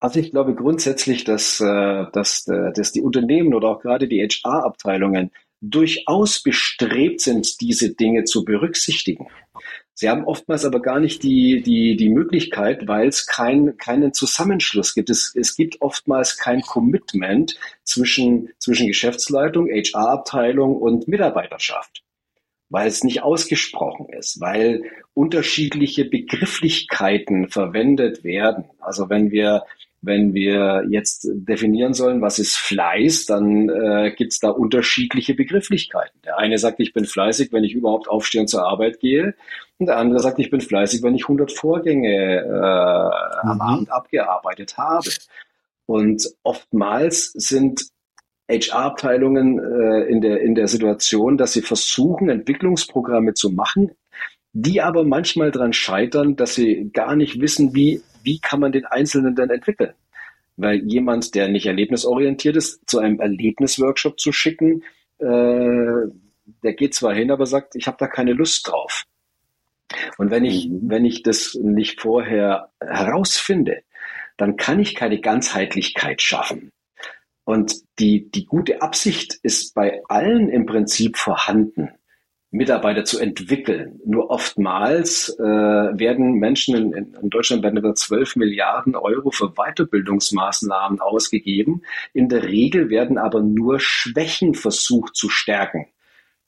Also ich glaube grundsätzlich, dass, äh, dass, äh, dass die Unternehmen oder auch gerade die HR-Abteilungen durchaus bestrebt sind, diese Dinge zu berücksichtigen. Sie haben oftmals aber gar nicht die, die, die Möglichkeit, weil es kein, keinen Zusammenschluss gibt. Es, es gibt oftmals kein Commitment zwischen, zwischen Geschäftsleitung, HR-Abteilung und Mitarbeiterschaft, weil es nicht ausgesprochen ist, weil unterschiedliche Begrifflichkeiten verwendet werden. Also wenn wir wenn wir jetzt definieren sollen, was ist Fleiß, dann äh, gibt es da unterschiedliche Begrifflichkeiten. Der eine sagt, ich bin fleißig, wenn ich überhaupt aufstehe und zur Arbeit gehe. Und der andere sagt, ich bin fleißig, wenn ich 100 Vorgänge äh, am mhm. Abend abgearbeitet habe. Und oftmals sind HR-Abteilungen äh, in, der, in der Situation, dass sie versuchen, Entwicklungsprogramme zu machen, die aber manchmal daran scheitern, dass sie gar nicht wissen, wie wie kann man den Einzelnen denn entwickeln? Weil jemand, der nicht erlebnisorientiert ist, zu einem Erlebnisworkshop zu schicken, äh, der geht zwar hin, aber sagt, ich habe da keine Lust drauf. Und wenn ich, mhm. wenn ich das nicht vorher herausfinde, dann kann ich keine Ganzheitlichkeit schaffen. Und die, die gute Absicht ist bei allen im Prinzip vorhanden. Mitarbeiter zu entwickeln. Nur oftmals äh, werden Menschen in, in, Deutschland werden über 12 Milliarden Euro für Weiterbildungsmaßnahmen ausgegeben. In der Regel werden aber nur Schwächen versucht zu stärken.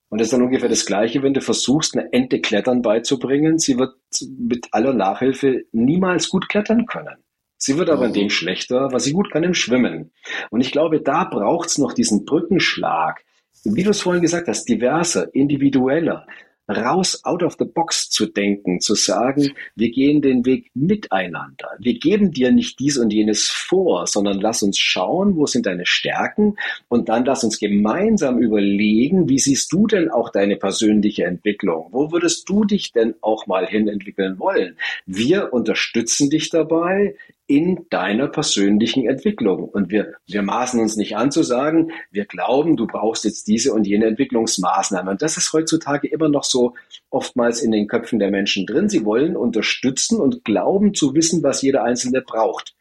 Und das ist dann ungefähr das Gleiche, wenn du versuchst, eine Ente Klettern beizubringen. Sie wird mit aller Nachhilfe niemals gut klettern können. Sie wird aber in mhm. dem schlechter, was sie gut kann, im Schwimmen. Und ich glaube, da braucht's noch diesen Brückenschlag, wie du es vorhin gesagt hast, diverser, individueller, raus out of the box zu denken, zu sagen, wir gehen den Weg miteinander. Wir geben dir nicht dies und jenes vor, sondern lass uns schauen, wo sind deine Stärken und dann lass uns gemeinsam überlegen, wie siehst du denn auch deine persönliche Entwicklung? Wo würdest du dich denn auch mal hin entwickeln wollen? Wir unterstützen dich dabei in deiner persönlichen Entwicklung. Und wir, wir maßen uns nicht an zu sagen, wir glauben, du brauchst jetzt diese und jene Entwicklungsmaßnahme. Und das ist heutzutage immer noch so oftmals in den Köpfen der Menschen drin. Sie wollen unterstützen und glauben zu wissen, was jeder Einzelne braucht.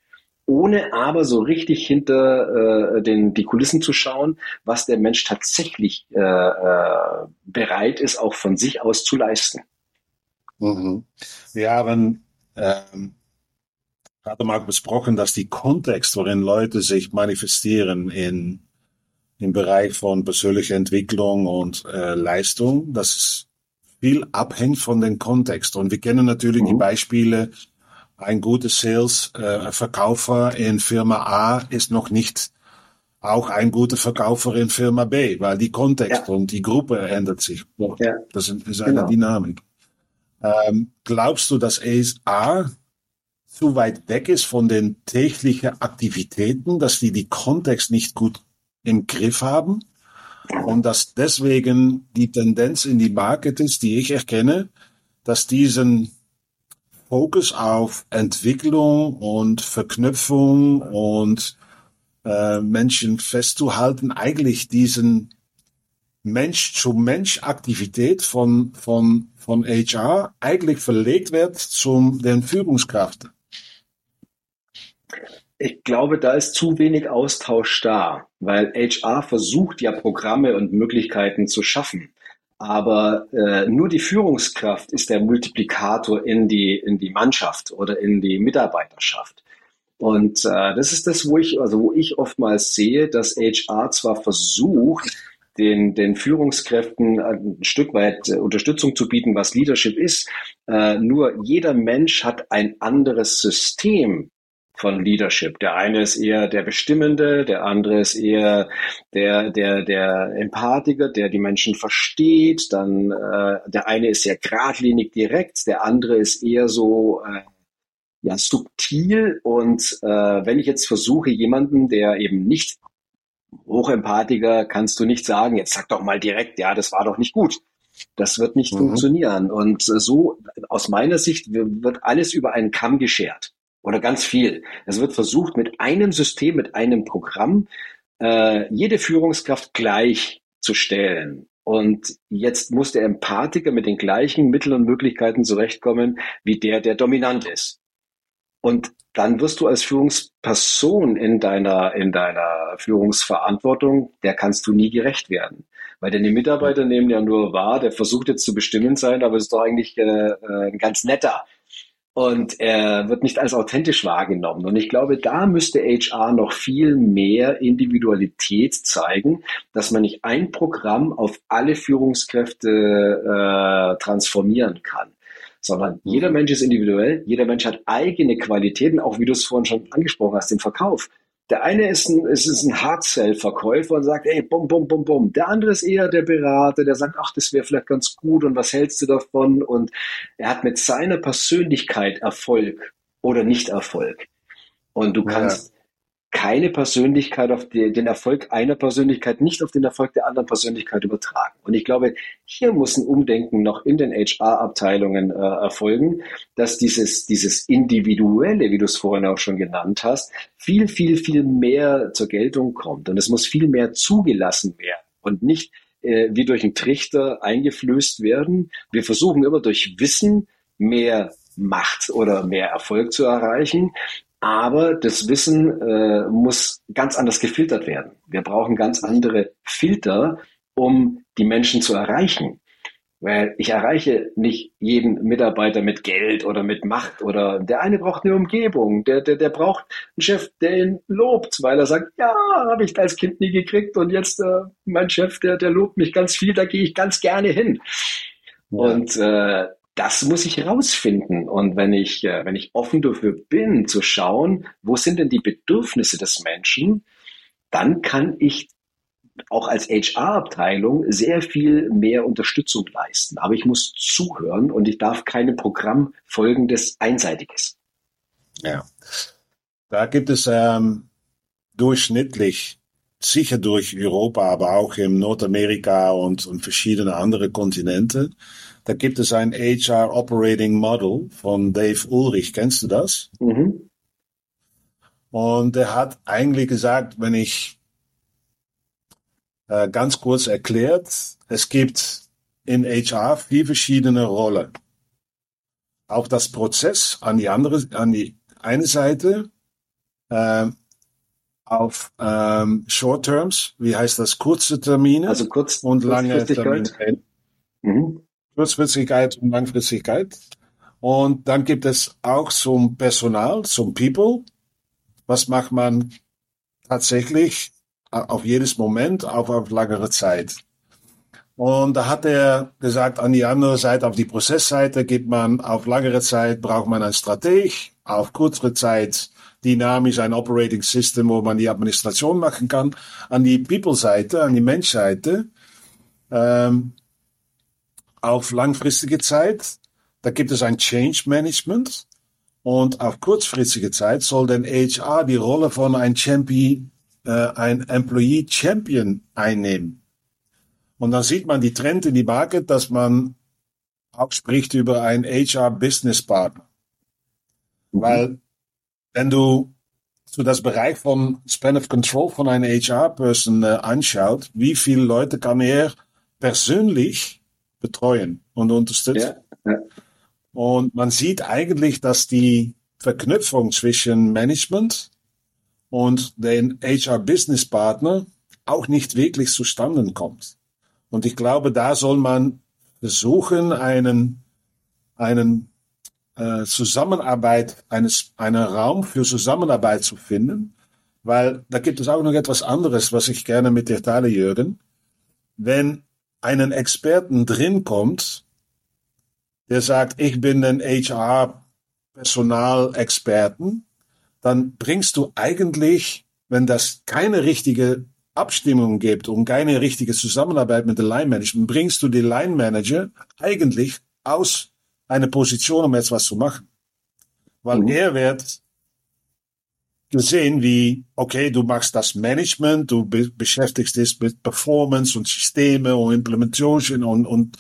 Ohne aber so richtig hinter äh, den, die Kulissen zu schauen, was der Mensch tatsächlich äh, äh, bereit ist, auch von sich aus zu leisten. Mhm. Wir haben ähm gerade mal besprochen, dass die Kontext, worin Leute sich manifestieren in im Bereich von persönlicher Entwicklung und äh, Leistung, das ist viel abhängt von dem Kontext. Und wir kennen natürlich mhm. die Beispiele, ein guter Sales-Verkäufer äh, in Firma A ist noch nicht auch ein guter Verkäufer in Firma B, weil die Kontext ja. und die Gruppe ändert sich. Ja. Das ist eine genau. Dynamik. Ähm, glaubst du, dass A zu weit weg ist von den täglichen Aktivitäten, dass die die Kontext nicht gut im Griff haben und dass deswegen die Tendenz in die Market ist, die ich erkenne, dass diesen Fokus auf Entwicklung und Verknüpfung und äh, Menschen festzuhalten, eigentlich diesen Mensch-zu-Mensch-Aktivität von, von, von HR eigentlich verlegt wird zum den Führungskraft. Ich glaube, da ist zu wenig Austausch da, weil HR versucht ja Programme und Möglichkeiten zu schaffen. Aber äh, nur die Führungskraft ist der Multiplikator in die, in die Mannschaft oder in die Mitarbeiterschaft. Und äh, das ist das, wo ich, also wo ich oftmals sehe, dass HR zwar versucht, den, den Führungskräften ein Stück weit äh, Unterstützung zu bieten, was Leadership ist. Äh, nur jeder Mensch hat ein anderes System, von Leadership. Der eine ist eher der Bestimmende, der andere ist eher der, der, der Empathiker, der die Menschen versteht. Dann äh, der eine ist sehr geradlinig direkt, der andere ist eher so äh, ja, subtil. Und äh, wenn ich jetzt versuche, jemanden, der eben nicht Hochempathiker, kannst du nicht sagen, jetzt sag doch mal direkt, ja, das war doch nicht gut. Das wird nicht mhm. funktionieren. Und so, aus meiner Sicht, wird alles über einen Kamm geschert oder ganz viel. Es wird versucht, mit einem System, mit einem Programm äh, jede Führungskraft gleich zu stellen. Und jetzt muss der Empathiker mit den gleichen Mitteln und Möglichkeiten zurechtkommen wie der, der dominant ist. Und dann wirst du als Führungsperson in deiner, in deiner Führungsverantwortung, der kannst du nie gerecht werden. Weil deine Mitarbeiter nehmen ja nur wahr, der versucht jetzt zu bestimmen sein, aber ist doch eigentlich äh, äh, ein ganz netter. Und er wird nicht als authentisch wahrgenommen. Und ich glaube, da müsste HR noch viel mehr Individualität zeigen, dass man nicht ein Programm auf alle Führungskräfte äh, transformieren kann sondern jeder Mensch ist individuell, jeder Mensch hat eigene Qualitäten, auch wie du es vorhin schon angesprochen hast, den Verkauf. Der eine ist ein, ist, ist ein Hardsell-Verkäufer und sagt, ey, bum, bum, bum, bum. Der andere ist eher der Berater, der sagt, ach, das wäre vielleicht ganz gut und was hältst du davon? Und er hat mit seiner Persönlichkeit Erfolg oder Nicht-Erfolg. Und du kannst, keine Persönlichkeit auf die, den Erfolg einer Persönlichkeit nicht auf den Erfolg der anderen Persönlichkeit übertragen. Und ich glaube, hier muss ein Umdenken noch in den HR-Abteilungen äh, erfolgen, dass dieses, dieses Individuelle, wie du es vorhin auch schon genannt hast, viel, viel, viel mehr zur Geltung kommt. Und es muss viel mehr zugelassen werden und nicht äh, wie durch einen Trichter eingeflößt werden. Wir versuchen immer durch Wissen mehr Macht oder mehr Erfolg zu erreichen. Aber das Wissen äh, muss ganz anders gefiltert werden. Wir brauchen ganz andere Filter, um die Menschen zu erreichen. Weil ich erreiche nicht jeden Mitarbeiter mit Geld oder mit Macht oder der eine braucht eine Umgebung, der, der, der braucht einen Chef, der ihn lobt, weil er sagt, ja, habe ich als Kind nie gekriegt und jetzt äh, mein Chef, der, der lobt mich ganz viel, da gehe ich ganz gerne hin. Ja. Und äh, das muss ich herausfinden. Und wenn ich, äh, wenn ich offen dafür bin, zu schauen, wo sind denn die Bedürfnisse des Menschen, dann kann ich auch als HR-Abteilung sehr viel mehr Unterstützung leisten. Aber ich muss zuhören und ich darf keinem Programm folgen des Einseitiges. Ja, da gibt es ähm, durchschnittlich, sicher durch Europa, aber auch in Nordamerika und, und verschiedene andere Kontinente, da gibt es ein HR Operating Model von Dave Ulrich. Kennst du das? Mhm. Und er hat eigentlich gesagt, wenn ich äh, ganz kurz erklärt, es gibt in HR vier verschiedene Rollen. Auf das Prozess an die andere, an die eine Seite, äh, auf ähm, Short Terms, wie heißt das, kurze Termine also kurz, und lange Termine. Mhm. Kurzfristigkeit und Langfristigkeit. Und dann gibt es auch zum Personal, zum People. Was macht man tatsächlich auf jedes Moment, auch auf langere Zeit? Und da hat er gesagt, an die andere Seite, auf die Prozessseite gibt man auf langere Zeit, braucht man ein Strateg, auf kürzere Zeit dynamisch ein Operating System, wo man die Administration machen kann. An die People-Seite, an die Menschseite, ähm, auf langfristige Zeit, da gibt es ein Change Management. Und auf kurzfristige Zeit soll dann HR die Rolle von ein Champion, äh, ein Employee Champion einnehmen. Und dann sieht man die Trend in die Market, dass man auch spricht über ein HR Business Partner. Mhm. Weil wenn du so das Bereich von Span of Control von einer HR-Person äh, anschaut, wie viele Leute kann er persönlich betreuen und unterstützen. Ja, ja. Und man sieht eigentlich, dass die Verknüpfung zwischen Management und den HR-Business-Partner auch nicht wirklich zustande kommt. Und ich glaube, da soll man versuchen, einen, einen äh, Zusammenarbeit, eines, einen Raum für Zusammenarbeit zu finden, weil da gibt es auch noch etwas anderes, was ich gerne mit dir teile, Jürgen. Wenn einen Experten drin kommt, der sagt, ich bin ein HR-Personalexperten, dann bringst du eigentlich, wenn das keine richtige Abstimmung gibt und keine richtige Zusammenarbeit mit dem Line Management, bringst du den Line Manager eigentlich aus einer Position, um etwas zu machen. Weil mhm. er wird gesehen wie, okay, du machst das Management, du be beschäftigst dich mit Performance und Systeme und Implementation und, und,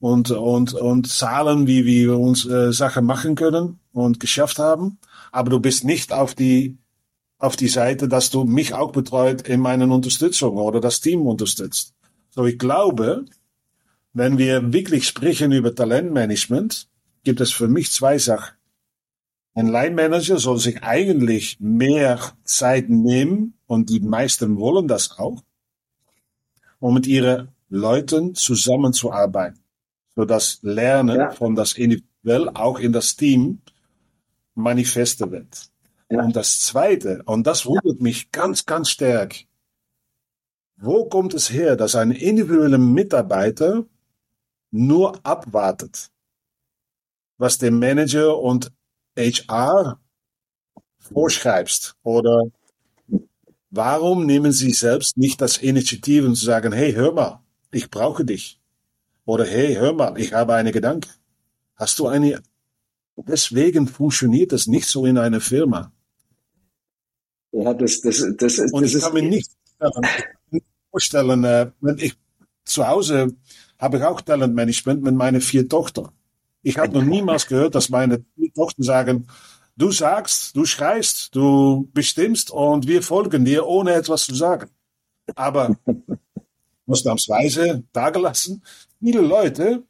und, und, und Zahlen, wie, wir uns äh, Sachen machen können und geschafft haben. Aber du bist nicht auf die, auf die Seite, dass du mich auch betreut in meiner Unterstützung oder das Team unterstützt. So, ich glaube, wenn wir wirklich sprechen über Talentmanagement, gibt es für mich zwei Sachen. Ein Line Manager soll sich eigentlich mehr Zeit nehmen und die meisten wollen das auch, um mit ihren Leuten zusammenzuarbeiten, so das Lernen ja. von das individuell auch in das Team manifeste wird. Ja. Und das Zweite, und das wundert mich ganz, ganz stark, wo kommt es her, dass ein individueller Mitarbeiter nur abwartet, was der Manager und HR vorschreibst? Oder warum nehmen Sie selbst nicht das Initiative und zu sagen, hey, hör mal, ich brauche dich. Oder hey, hör mal, ich habe eine Gedanke. Hast du eine, deswegen funktioniert das nicht so in einer Firma. Ja, das, das, das, und das ich kann mir nicht vorstellen, äh, wenn ich zu Hause habe ich auch Talentmanagement mit meinen vier Tochtern. Ich habe noch niemals gehört, dass meine Tochter sagen, du sagst, du schreist, du bestimmst und wir folgen dir, ohne etwas zu sagen. Aber ausnahmsweise dagelassen, viele Leute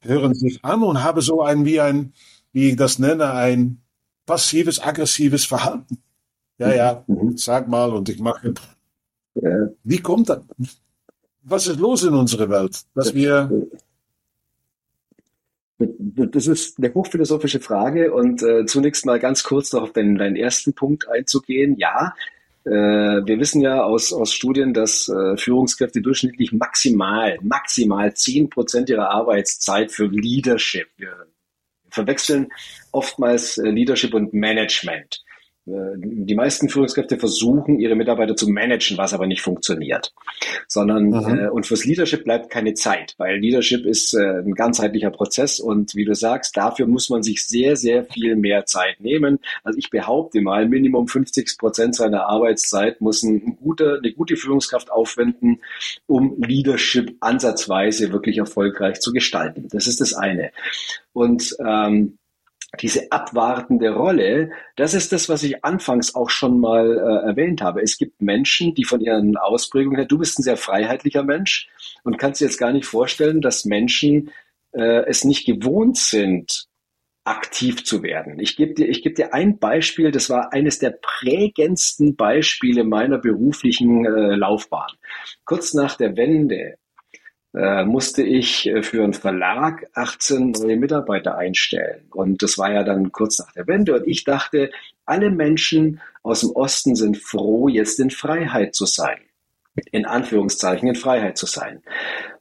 hören sich an und haben so ein, wie ein, wie ich das nenne, ein passives, aggressives Verhalten. Ja, ja, mhm. sag mal und ich mache. Wie kommt das? Was ist los in unserer Welt, dass wir das ist eine hochphilosophische Frage und äh, zunächst mal ganz kurz noch auf deinen, deinen ersten Punkt einzugehen. Ja, äh, wir wissen ja aus, aus Studien, dass äh, Führungskräfte durchschnittlich maximal, maximal zehn Prozent ihrer Arbeitszeit für Leadership. Wir verwechseln oftmals äh, Leadership und Management. Äh, die meisten Führungskräfte versuchen, ihre Mitarbeiter zu managen, was aber nicht funktioniert. Sondern, mhm. äh, und fürs Leadership bleibt keine Zeit, weil Leadership ist äh, ein ganzheitlicher Prozess und wie du sagst, dafür muss man sich sehr, sehr viel mehr Zeit nehmen. Also ich behaupte mal, Minimum 50 Prozent seiner Arbeitszeit muss ein guter, eine gute Führungskraft aufwenden, um Leadership ansatzweise wirklich erfolgreich zu gestalten. Das ist das eine. Und ähm, diese abwartende Rolle, das ist das, was ich anfangs auch schon mal äh, erwähnt habe. Es gibt Menschen, die von ihren Ausprägungen her, du bist ein sehr freiheitlicher Mensch und kannst dir jetzt gar nicht vorstellen, dass Menschen äh, es nicht gewohnt sind, aktiv zu werden. Ich gebe dir, ich gebe dir ein Beispiel, das war eines der prägendsten Beispiele meiner beruflichen äh, Laufbahn. Kurz nach der Wende äh, musste ich äh, für einen Verlag 18 neue Mitarbeiter einstellen. Und das war ja dann kurz nach der Wende. Und ich dachte, alle Menschen aus dem Osten sind froh, jetzt in Freiheit zu sein. In Anführungszeichen in Freiheit zu sein.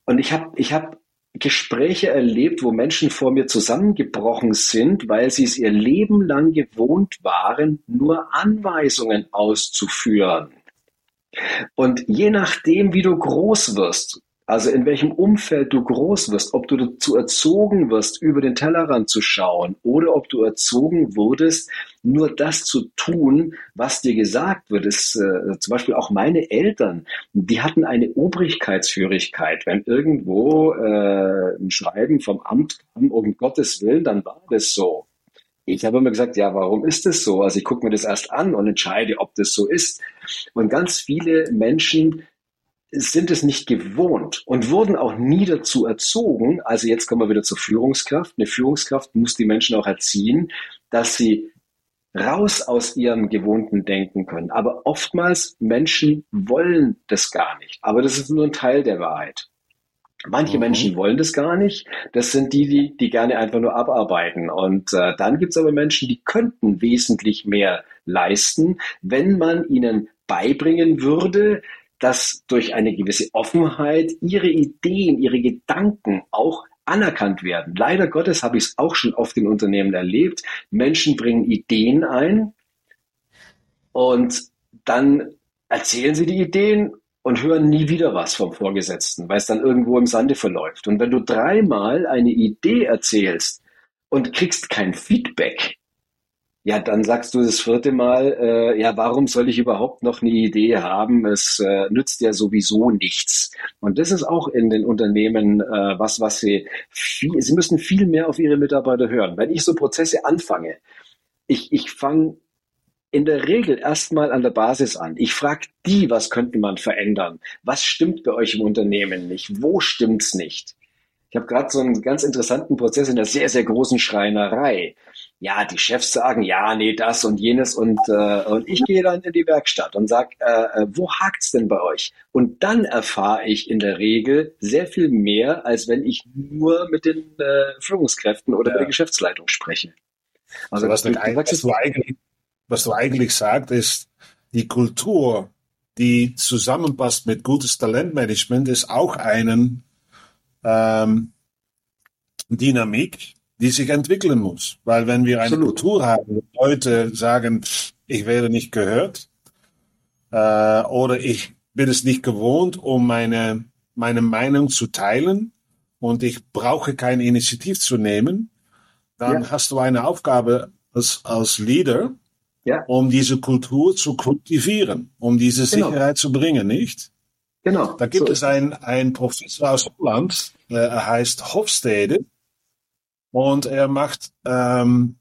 Und ich habe ich hab Gespräche erlebt, wo Menschen vor mir zusammengebrochen sind, weil sie es ihr Leben lang gewohnt waren, nur Anweisungen auszuführen. Und je nachdem, wie du groß wirst, also in welchem Umfeld du groß wirst, ob du dazu erzogen wirst, über den Tellerrand zu schauen oder ob du erzogen wurdest, nur das zu tun, was dir gesagt wird. Ist, äh, zum Beispiel auch meine Eltern, die hatten eine Obrigkeitsführigkeit. Wenn irgendwo äh, ein Schreiben vom Amt kam, um Gottes Willen, dann war das so. Ich habe immer gesagt, ja, warum ist das so? Also ich gucke mir das erst an und entscheide, ob das so ist. Und ganz viele Menschen sind es nicht gewohnt und wurden auch nie dazu erzogen. Also jetzt kommen wir wieder zur Führungskraft. Eine Führungskraft muss die Menschen auch erziehen, dass sie raus aus ihrem gewohnten Denken können. Aber oftmals Menschen wollen das gar nicht. Aber das ist nur ein Teil der Wahrheit. Manche mhm. Menschen wollen das gar nicht. Das sind die, die, die gerne einfach nur abarbeiten. Und äh, dann gibt es aber Menschen, die könnten wesentlich mehr leisten, wenn man ihnen beibringen würde, dass durch eine gewisse Offenheit ihre Ideen, ihre Gedanken auch anerkannt werden. Leider Gottes habe ich es auch schon oft in Unternehmen erlebt. Menschen bringen Ideen ein und dann erzählen sie die Ideen und hören nie wieder was vom Vorgesetzten, weil es dann irgendwo im Sande verläuft. Und wenn du dreimal eine Idee erzählst und kriegst kein Feedback, ja, dann sagst du das vierte Mal, äh, ja, warum soll ich überhaupt noch eine Idee haben? Es äh, nützt ja sowieso nichts. Und das ist auch in den Unternehmen äh, was, was sie viel, sie müssen viel mehr auf ihre Mitarbeiter hören. Wenn ich so Prozesse anfange, ich, ich fange in der Regel erstmal an der Basis an. Ich frage die, was könnte man verändern? Was stimmt bei euch im Unternehmen nicht? Wo stimmt's nicht? Ich habe gerade so einen ganz interessanten Prozess in einer sehr, sehr großen Schreinerei. Ja, die Chefs sagen, ja, nee, das und jenes und, äh, und ich gehe dann in die Werkstatt und sag, äh, äh, wo hakt's denn bei euch? Und dann erfahre ich in der Regel sehr viel mehr, als wenn ich nur mit den äh, Führungskräften oder ja. mit der Geschäftsleitung spreche. Also, was, du, du, was, du eigentlich, was du eigentlich sagst, ist, die Kultur, die zusammenpasst mit gutes Talentmanagement, ist auch einen ähm, Dynamik, die sich entwickeln muss. Weil wenn wir eine Absolut. Kultur haben, wo Leute sagen, ich werde nicht gehört äh, oder ich bin es nicht gewohnt, um meine, meine Meinung zu teilen und ich brauche keine Initiative zu nehmen, dann ja. hast du eine Aufgabe als, als Leader, ja. um diese Kultur zu kultivieren, um diese genau. Sicherheit zu bringen, nicht? Genau. Da gibt so es ein, ein Professor aus Holland, äh, er heißt Hofstede und er macht, ähm,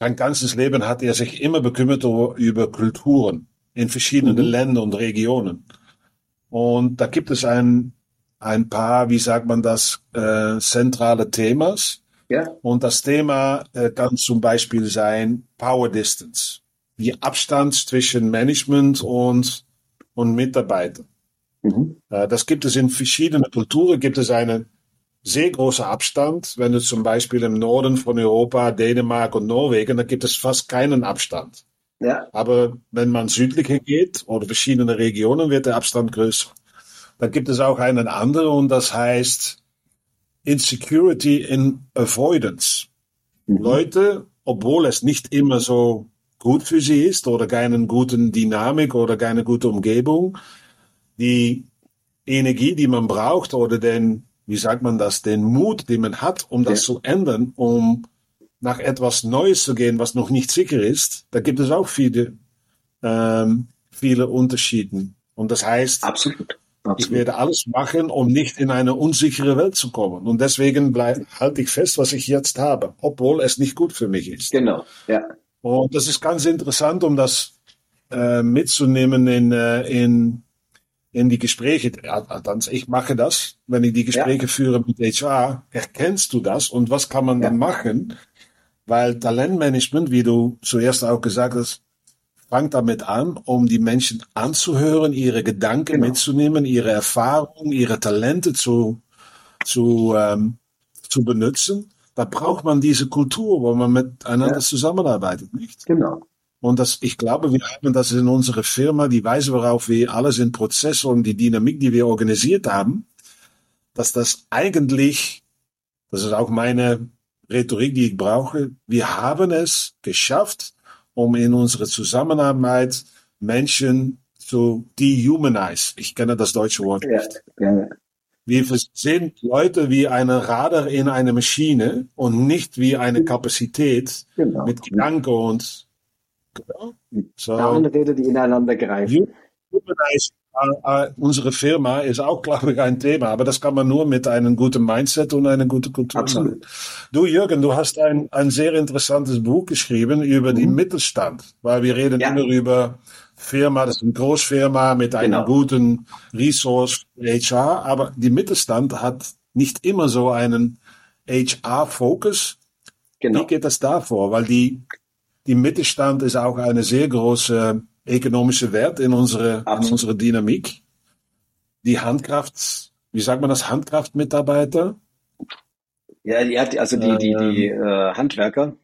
sein ganzes Leben hat er sich immer bekümmert über Kulturen in verschiedenen mhm. Ländern und Regionen. Und da gibt es ein, ein paar, wie sagt man das, äh, zentrale Themas. Ja. Und das Thema äh, kann zum Beispiel sein Power Distance, die Abstand zwischen Management und, und Mitarbeitern. Mhm. Äh, das gibt es in verschiedenen Kulturen, gibt es einen sehr großen Abstand. Wenn du zum Beispiel im Norden von Europa, Dänemark und Norwegen, da gibt es fast keinen Abstand. Ja. Aber wenn man südlicher geht oder verschiedene Regionen, wird der Abstand größer. Dann gibt es auch einen anderen und das heißt Insecurity in Avoidance. Mhm. Leute, obwohl es nicht immer so gut für sie ist oder keine guten Dynamik oder keine gute Umgebung, die Energie, die man braucht oder den, wie sagt man das, den Mut, den man hat, um das ja. zu ändern, um nach etwas Neues zu gehen, was noch nicht sicher ist, da gibt es auch viele, ähm, viele Unterschiede. Und das heißt, Absolut. Absolut. ich werde alles machen, um nicht in eine unsichere Welt zu kommen. Und deswegen bleib, halte ich fest, was ich jetzt habe, obwohl es nicht gut für mich ist. Genau, ja. Und das ist ganz interessant, um das äh, mitzunehmen in, äh, in in die Gespräche, althans ich mache das, wenn ich die Gespräche ja. führe mit HR, erkennst du das und was kann man ja. dann machen? Weil Talentmanagement, wie du zuerst auch gesagt hast, fängt damit an, um die Menschen anzuhören, ihre Gedanken genau. mitzunehmen, ihre Erfahrungen, ihre Talente zu, zu, ähm, zu benutzen. Da braucht man diese Kultur, wo man miteinander ja. zusammenarbeitet, nicht? Genau. Und das, ich glaube, wir haben das in unserer Firma, die Weise, worauf wir alles in Prozesse und die Dynamik, die wir organisiert haben, dass das eigentlich, das ist auch meine Rhetorik, die ich brauche, wir haben es geschafft, um in unserer Zusammenarbeit Menschen zu dehumanize. Ich kenne das deutsche Wort nicht. Ja, ja. Wir sehen Leute wie eine Radar in eine Maschine und nicht wie eine Kapazität genau. mit Gedanken und Genau. So, Zahnräder, die ineinander greifen. Äh, unsere Firma ist auch, glaube ich, ein Thema, aber das kann man nur mit einem guten Mindset und einer guten Kultur Absolut. machen. Du, Jürgen, du hast ein, ein sehr interessantes Buch geschrieben über mhm. den Mittelstand, weil wir reden ja. immer über Firma, das ist eine Großfirma mit einem genau. guten Resource HR, aber die Mittelstand hat nicht immer so einen HR-Fokus. Genau. Wie geht das da vor? Weil die die Mittelstand ist auch eine sehr große ökonomische Wert in unsere, in unsere Dynamik. Die Handkraft, wie sagt man das, Handkraftmitarbeiter? Ja, die, also die, die, die ähm. äh, Handwerker.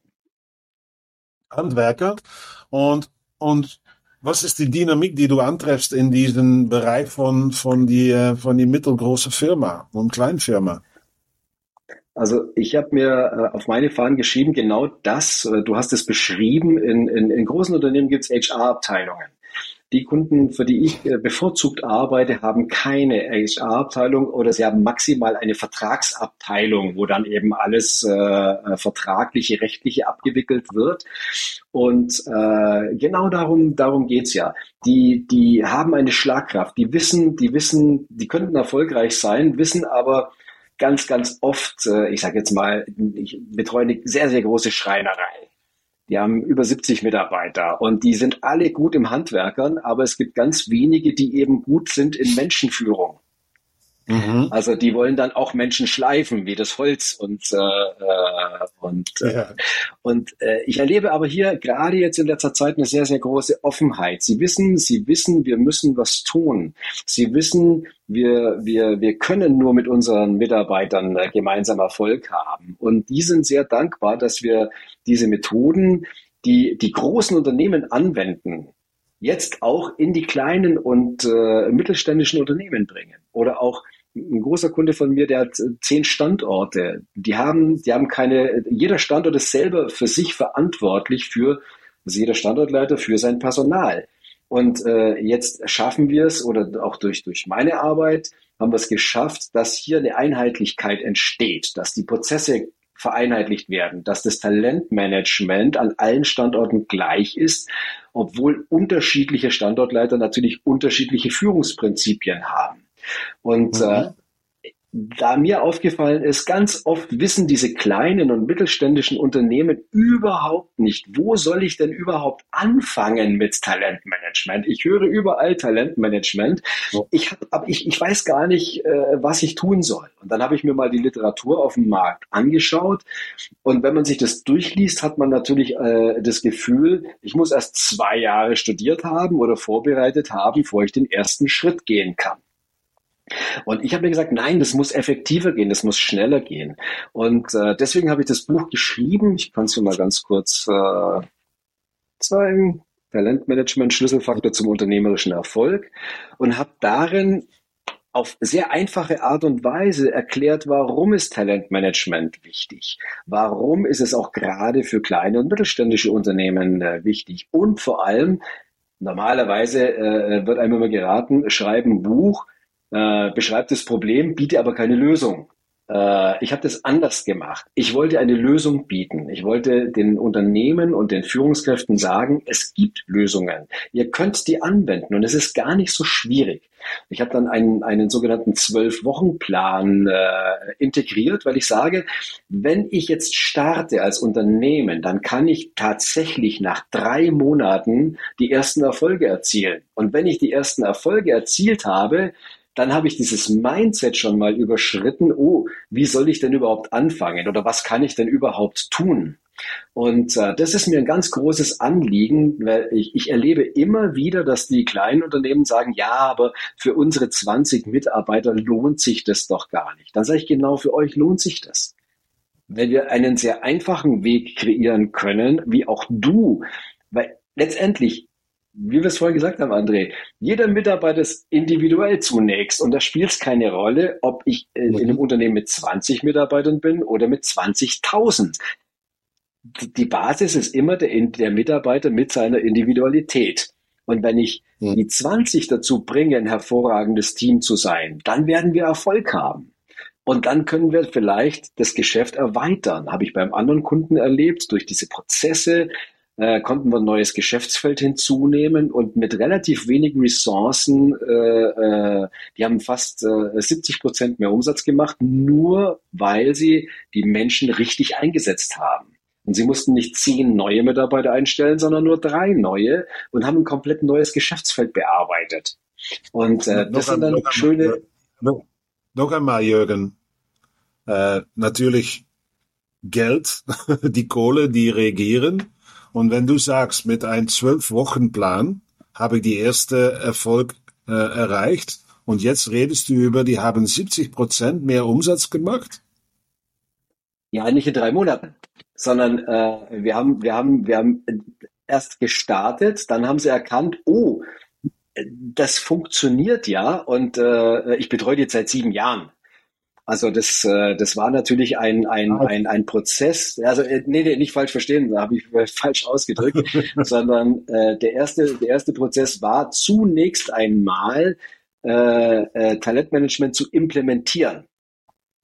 Handwerker. Und, und was ist die Dynamik, die du antreffst in diesem Bereich von, von die, äh, von die mittelgroße Firma und Kleinfirma? Also ich habe mir äh, auf meine Fahnen geschrieben, genau das, äh, du hast es beschrieben, in, in, in großen Unternehmen gibt es HR-Abteilungen. Die Kunden, für die ich äh, bevorzugt arbeite, haben keine HR-Abteilung oder sie haben maximal eine Vertragsabteilung, wo dann eben alles äh, vertragliche, rechtliche abgewickelt wird. Und äh, genau darum, darum geht's ja. Die, die haben eine Schlagkraft, die wissen, die wissen, die könnten erfolgreich sein, wissen aber, ganz, ganz oft, äh, ich sage jetzt mal, ich betreue eine sehr, sehr große Schreinerei. Die haben über 70 Mitarbeiter und die sind alle gut im Handwerkern, aber es gibt ganz wenige, die eben gut sind in Menschenführung. Mhm. Also die wollen dann auch Menschen schleifen, wie das Holz und äh, äh und äh, ja. und äh, ich erlebe aber hier gerade jetzt in letzter Zeit eine sehr sehr große Offenheit. Sie wissen, sie wissen, wir müssen was tun. Sie wissen, wir wir wir können nur mit unseren Mitarbeitern äh, gemeinsam Erfolg haben und die sind sehr dankbar, dass wir diese Methoden, die die großen Unternehmen anwenden, jetzt auch in die kleinen und äh, mittelständischen Unternehmen bringen oder auch ein großer Kunde von mir, der hat äh, zehn Standorte. Die haben, die haben keine, jeder Standort ist selber für sich verantwortlich für, also jeder Standortleiter für sein Personal. Und äh, jetzt schaffen wir es, oder auch durch, durch meine Arbeit, haben wir es geschafft, dass hier eine Einheitlichkeit entsteht, dass die Prozesse vereinheitlicht werden, dass das Talentmanagement an allen Standorten gleich ist, obwohl unterschiedliche Standortleiter natürlich unterschiedliche Führungsprinzipien haben. Und äh, mhm. äh, da mir aufgefallen ist, ganz oft wissen diese kleinen und mittelständischen Unternehmen überhaupt nicht, wo soll ich denn überhaupt anfangen mit Talentmanagement? Ich höre überall Talentmanagement. Ich, hab, aber ich, ich weiß gar nicht, äh, was ich tun soll. Und dann habe ich mir mal die Literatur auf dem Markt angeschaut. Und wenn man sich das durchliest, hat man natürlich äh, das Gefühl, ich muss erst zwei Jahre studiert haben oder vorbereitet haben, bevor ich den ersten Schritt gehen kann. Und ich habe mir gesagt, nein, das muss effektiver gehen, das muss schneller gehen. Und äh, deswegen habe ich das Buch geschrieben. Ich kann es dir mal ganz kurz äh, zeigen. Talentmanagement, Schlüsselfaktor zum unternehmerischen Erfolg. Und habe darin auf sehr einfache Art und Weise erklärt, warum ist Talentmanagement wichtig? Warum ist es auch gerade für kleine und mittelständische Unternehmen äh, wichtig? Und vor allem, normalerweise äh, wird einem immer geraten, schreiben Buch, äh, beschreibt das Problem, biete aber keine Lösung. Äh, ich habe das anders gemacht. Ich wollte eine Lösung bieten. Ich wollte den Unternehmen und den Führungskräften sagen, es gibt Lösungen. Ihr könnt die anwenden und es ist gar nicht so schwierig. Ich habe dann einen, einen sogenannten Zwölf-Wochen-Plan äh, integriert, weil ich sage, wenn ich jetzt starte als Unternehmen, dann kann ich tatsächlich nach drei Monaten die ersten Erfolge erzielen. Und wenn ich die ersten Erfolge erzielt habe, dann habe ich dieses Mindset schon mal überschritten, oh, wie soll ich denn überhaupt anfangen oder was kann ich denn überhaupt tun? Und äh, das ist mir ein ganz großes Anliegen, weil ich, ich erlebe immer wieder, dass die kleinen Unternehmen sagen, ja, aber für unsere 20 Mitarbeiter lohnt sich das doch gar nicht. Dann sage ich genau, für euch lohnt sich das. Wenn wir einen sehr einfachen Weg kreieren können, wie auch du, weil letztendlich wie wir es vorhin gesagt haben, André, jeder Mitarbeiter ist individuell zunächst und da spielt es keine Rolle, ob ich in einem mhm. Unternehmen mit 20 Mitarbeitern bin oder mit 20.000. Die Basis ist immer der, der, Mitarbeiter mit seiner Individualität. Und wenn ich mhm. die 20 dazu bringe, ein hervorragendes Team zu sein, dann werden wir Erfolg haben. Und dann können wir vielleicht das Geschäft erweitern. Habe ich beim anderen Kunden erlebt, durch diese Prozesse, äh, konnten wir ein neues Geschäftsfeld hinzunehmen und mit relativ wenigen Ressourcen, äh, äh, die haben fast äh, 70 Prozent mehr Umsatz gemacht, nur weil sie die Menschen richtig eingesetzt haben. Und sie mussten nicht zehn neue Mitarbeiter einstellen, sondern nur drei neue und haben ein komplett neues Geschäftsfeld bearbeitet. Und äh, das sind dann noch schöne. Noch, noch einmal, Jürgen. Äh, natürlich Geld, die Kohle, die regieren. Und wenn du sagst, mit einem Zwölf-Wochen-Plan habe ich die erste Erfolg äh, erreicht und jetzt redest du über, die haben 70 Prozent mehr Umsatz gemacht? Ja, nicht in drei Monaten, sondern äh, wir haben, wir haben, wir haben erst gestartet, dann haben sie erkannt, oh, das funktioniert ja und äh, ich betreue die jetzt seit sieben Jahren. Also das, äh, das war natürlich ein, ein, ein, ein Prozess. Also äh, nee, nee, nicht falsch verstehen, da habe ich falsch ausgedrückt, sondern äh, der erste, der erste Prozess war zunächst einmal äh, äh, Talentmanagement zu implementieren.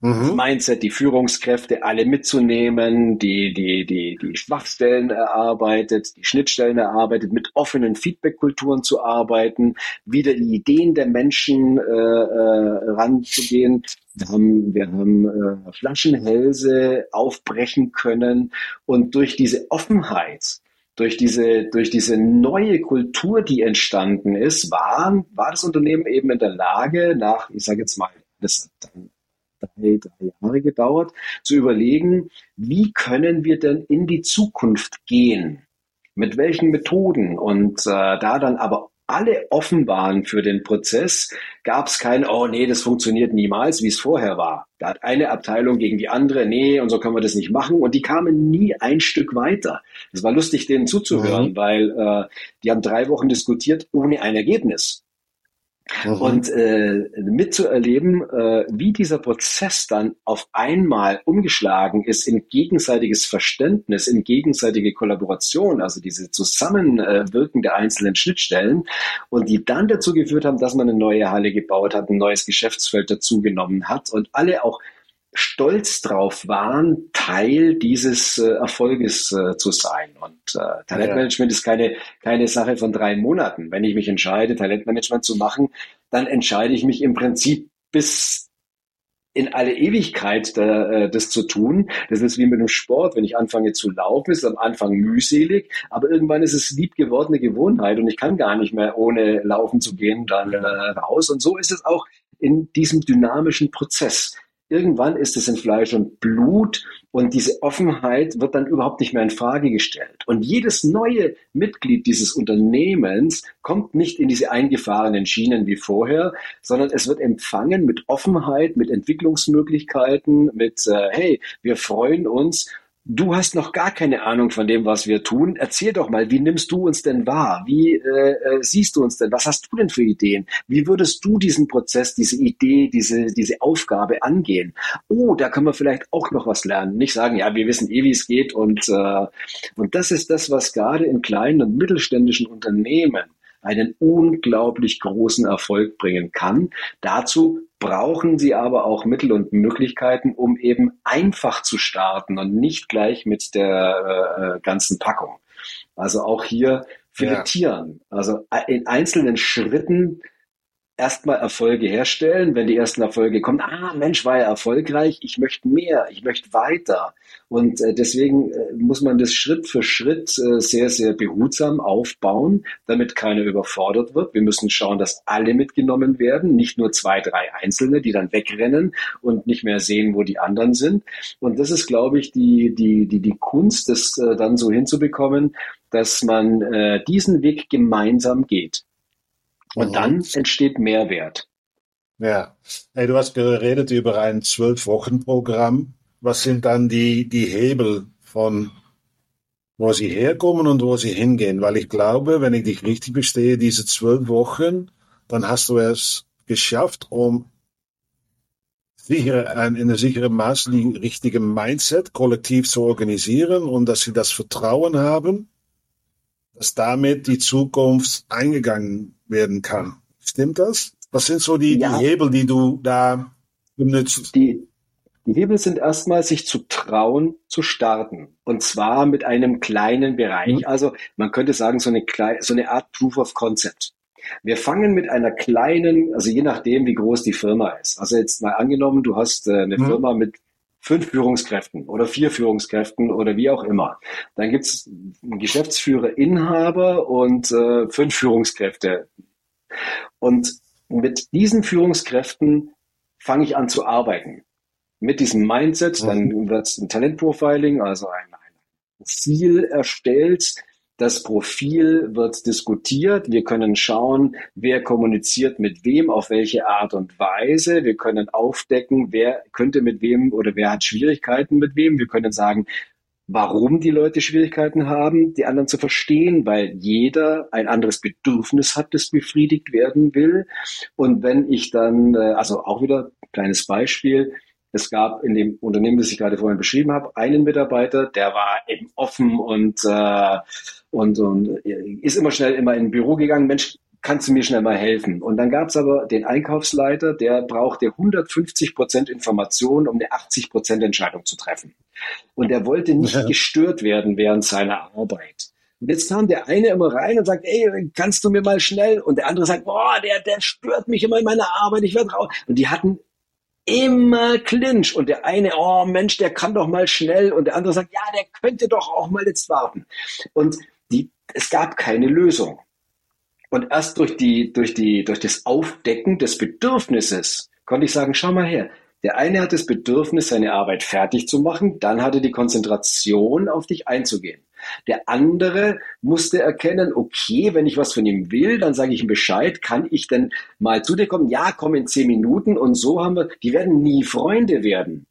Mhm. Mindset, die Führungskräfte alle mitzunehmen, die, die, die, die Schwachstellen erarbeitet, die Schnittstellen erarbeitet, mit offenen Feedback-Kulturen zu arbeiten, wieder die Ideen der Menschen äh, äh, ranzugehen. Wir haben, wir haben äh, Flaschenhälse aufbrechen können und durch diese Offenheit durch diese, durch diese neue Kultur, die entstanden ist, war, war das Unternehmen eben in der Lage, nach, ich sage jetzt mal, das dann drei, drei Jahre gedauert, zu überlegen, wie können wir denn in die Zukunft gehen? Mit welchen Methoden? Und äh, da dann aber alle offen waren für den Prozess, gab es kein, oh nee, das funktioniert niemals, wie es vorher war. Da hat eine Abteilung gegen die andere, nee, und so können wir das nicht machen. Und die kamen nie ein Stück weiter. Es war lustig, denen zuzuhören, mhm. weil äh, die haben drei Wochen diskutiert ohne ein Ergebnis. Mhm. Und äh, mitzuerleben, äh, wie dieser Prozess dann auf einmal umgeschlagen ist in gegenseitiges Verständnis, in gegenseitige Kollaboration, also diese Zusammenwirken der einzelnen Schnittstellen und die dann dazu geführt haben, dass man eine neue Halle gebaut hat, ein neues Geschäftsfeld dazugenommen hat und alle auch stolz drauf waren, Teil dieses äh, Erfolges äh, zu sein. Und äh, Talentmanagement ja. ist keine, keine Sache von drei Monaten. Wenn ich mich entscheide, Talentmanagement zu machen, dann entscheide ich mich im Prinzip bis in alle Ewigkeit da, äh, das zu tun. Das ist wie mit dem Sport. Wenn ich anfange zu laufen, ist es am Anfang mühselig, aber irgendwann ist es lieb gewordene Gewohnheit und ich kann gar nicht mehr ohne laufen zu gehen dann äh, raus. Und so ist es auch in diesem dynamischen Prozess. Irgendwann ist es in Fleisch und Blut und diese Offenheit wird dann überhaupt nicht mehr in Frage gestellt. Und jedes neue Mitglied dieses Unternehmens kommt nicht in diese eingefahrenen Schienen wie vorher, sondern es wird empfangen mit Offenheit, mit Entwicklungsmöglichkeiten, mit, äh, hey, wir freuen uns Du hast noch gar keine Ahnung von dem, was wir tun. Erzähl doch mal, wie nimmst du uns denn wahr? Wie äh, äh, siehst du uns denn? Was hast du denn für Ideen? Wie würdest du diesen Prozess, diese Idee, diese, diese Aufgabe angehen? Oh, da können wir vielleicht auch noch was lernen. Nicht sagen, ja, wir wissen eh, wie es geht. Und, äh, und das ist das, was gerade in kleinen und mittelständischen Unternehmen einen unglaublich großen Erfolg bringen kann. Dazu brauchen sie aber auch Mittel und Möglichkeiten, um eben einfach zu starten und nicht gleich mit der äh, ganzen Packung. Also auch hier filetieren. Ja. Also äh, in einzelnen Schritten erstmal Erfolge herstellen. Wenn die ersten Erfolge kommen, ah, Mensch, war ja erfolgreich, ich möchte mehr, ich möchte weiter. Und äh, deswegen äh, muss man das Schritt für Schritt äh, sehr, sehr behutsam aufbauen, damit keiner überfordert wird. Wir müssen schauen, dass alle mitgenommen werden, nicht nur zwei, drei Einzelne, die dann wegrennen und nicht mehr sehen, wo die anderen sind. Und das ist, glaube ich, die, die, die, die Kunst, das äh, dann so hinzubekommen, dass man äh, diesen Weg gemeinsam geht. Und mhm. dann entsteht Mehrwert. Ja, hey, du hast geredet über ein Zwölf-Wochen-Programm. Was sind dann die, die Hebel von wo sie herkommen und wo sie hingehen? Weil ich glaube, wenn ich dich richtig verstehe, diese zwölf Wochen, dann hast du es geschafft, um sicher, in einem sicheren Maß die richtige Mindset kollektiv zu organisieren und dass sie das Vertrauen haben, dass damit die Zukunft eingegangen werden kann. Stimmt das? Was sind so die, ja. die Hebel, die du da benutzt? Die, die Hebel sind erstmal, sich zu trauen, zu starten. Und zwar mit einem kleinen Bereich. Mhm. Also man könnte sagen, so eine, so eine Art Proof of Concept. Wir fangen mit einer kleinen, also je nachdem, wie groß die Firma ist. Also jetzt mal angenommen, du hast äh, eine mhm. Firma mit fünf Führungskräften oder vier Führungskräften oder wie auch immer. Dann gibt's einen Geschäftsführer, Inhaber und äh, fünf Führungskräfte. Und mit diesen Führungskräften fange ich an zu arbeiten. Mit diesem Mindset, dann mhm. wird ein Talentprofiling, also ein, ein Ziel erstellt, das Profil wird diskutiert. Wir können schauen, wer kommuniziert mit wem, auf welche Art und Weise. Wir können aufdecken, wer könnte mit wem oder wer hat Schwierigkeiten mit wem. Wir können sagen, warum die Leute Schwierigkeiten haben, die anderen zu verstehen, weil jeder ein anderes Bedürfnis hat, das befriedigt werden will. Und wenn ich dann, äh, also auch wieder kleines Beispiel, es gab in dem Unternehmen, das ich gerade vorhin beschrieben habe, einen Mitarbeiter, der war eben offen und, äh, und, und ist immer schnell immer in ein Büro gegangen. Mensch, kannst du mir schnell mal helfen? Und dann gab es aber den Einkaufsleiter, der brauchte 150 Prozent Informationen, um eine 80 Prozent Entscheidung zu treffen. Und er wollte nicht ja. gestört werden während seiner Arbeit. Und jetzt kam der eine immer rein und sagt, ey, kannst du mir mal schnell? Und der andere sagt, boah, der, der stört mich immer in meiner Arbeit, ich werde raus. Und die hatten immer Clinch. Und der eine, oh Mensch, der kann doch mal schnell. Und der andere sagt, ja, der könnte doch auch mal jetzt warten. Und die, es gab keine Lösung. Und erst durch die, durch die, durch das Aufdecken des Bedürfnisses konnte ich sagen, schau mal her. Der eine hat das Bedürfnis, seine Arbeit fertig zu machen, dann hatte die Konzentration, auf dich einzugehen. Der andere musste erkennen, okay, wenn ich was von ihm will, dann sage ich ihm Bescheid, kann ich denn mal zu dir kommen? Ja, komm in zehn Minuten und so haben wir, die werden nie Freunde werden.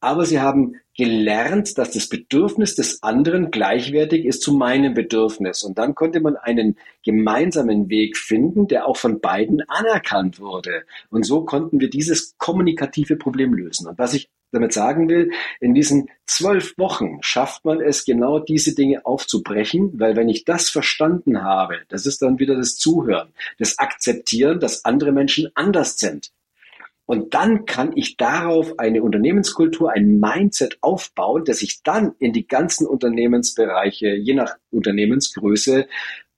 Aber sie haben gelernt, dass das Bedürfnis des anderen gleichwertig ist zu meinem Bedürfnis. Und dann konnte man einen gemeinsamen Weg finden, der auch von beiden anerkannt wurde. Und so konnten wir dieses kommunikative Problem lösen. Und was ich damit sagen will, in diesen zwölf Wochen schafft man es, genau diese Dinge aufzubrechen, weil wenn ich das verstanden habe, das ist dann wieder das Zuhören, das Akzeptieren, dass andere Menschen anders sind. Und dann kann ich darauf eine Unternehmenskultur, ein Mindset aufbauen, das ich dann in die ganzen Unternehmensbereiche, je nach Unternehmensgröße,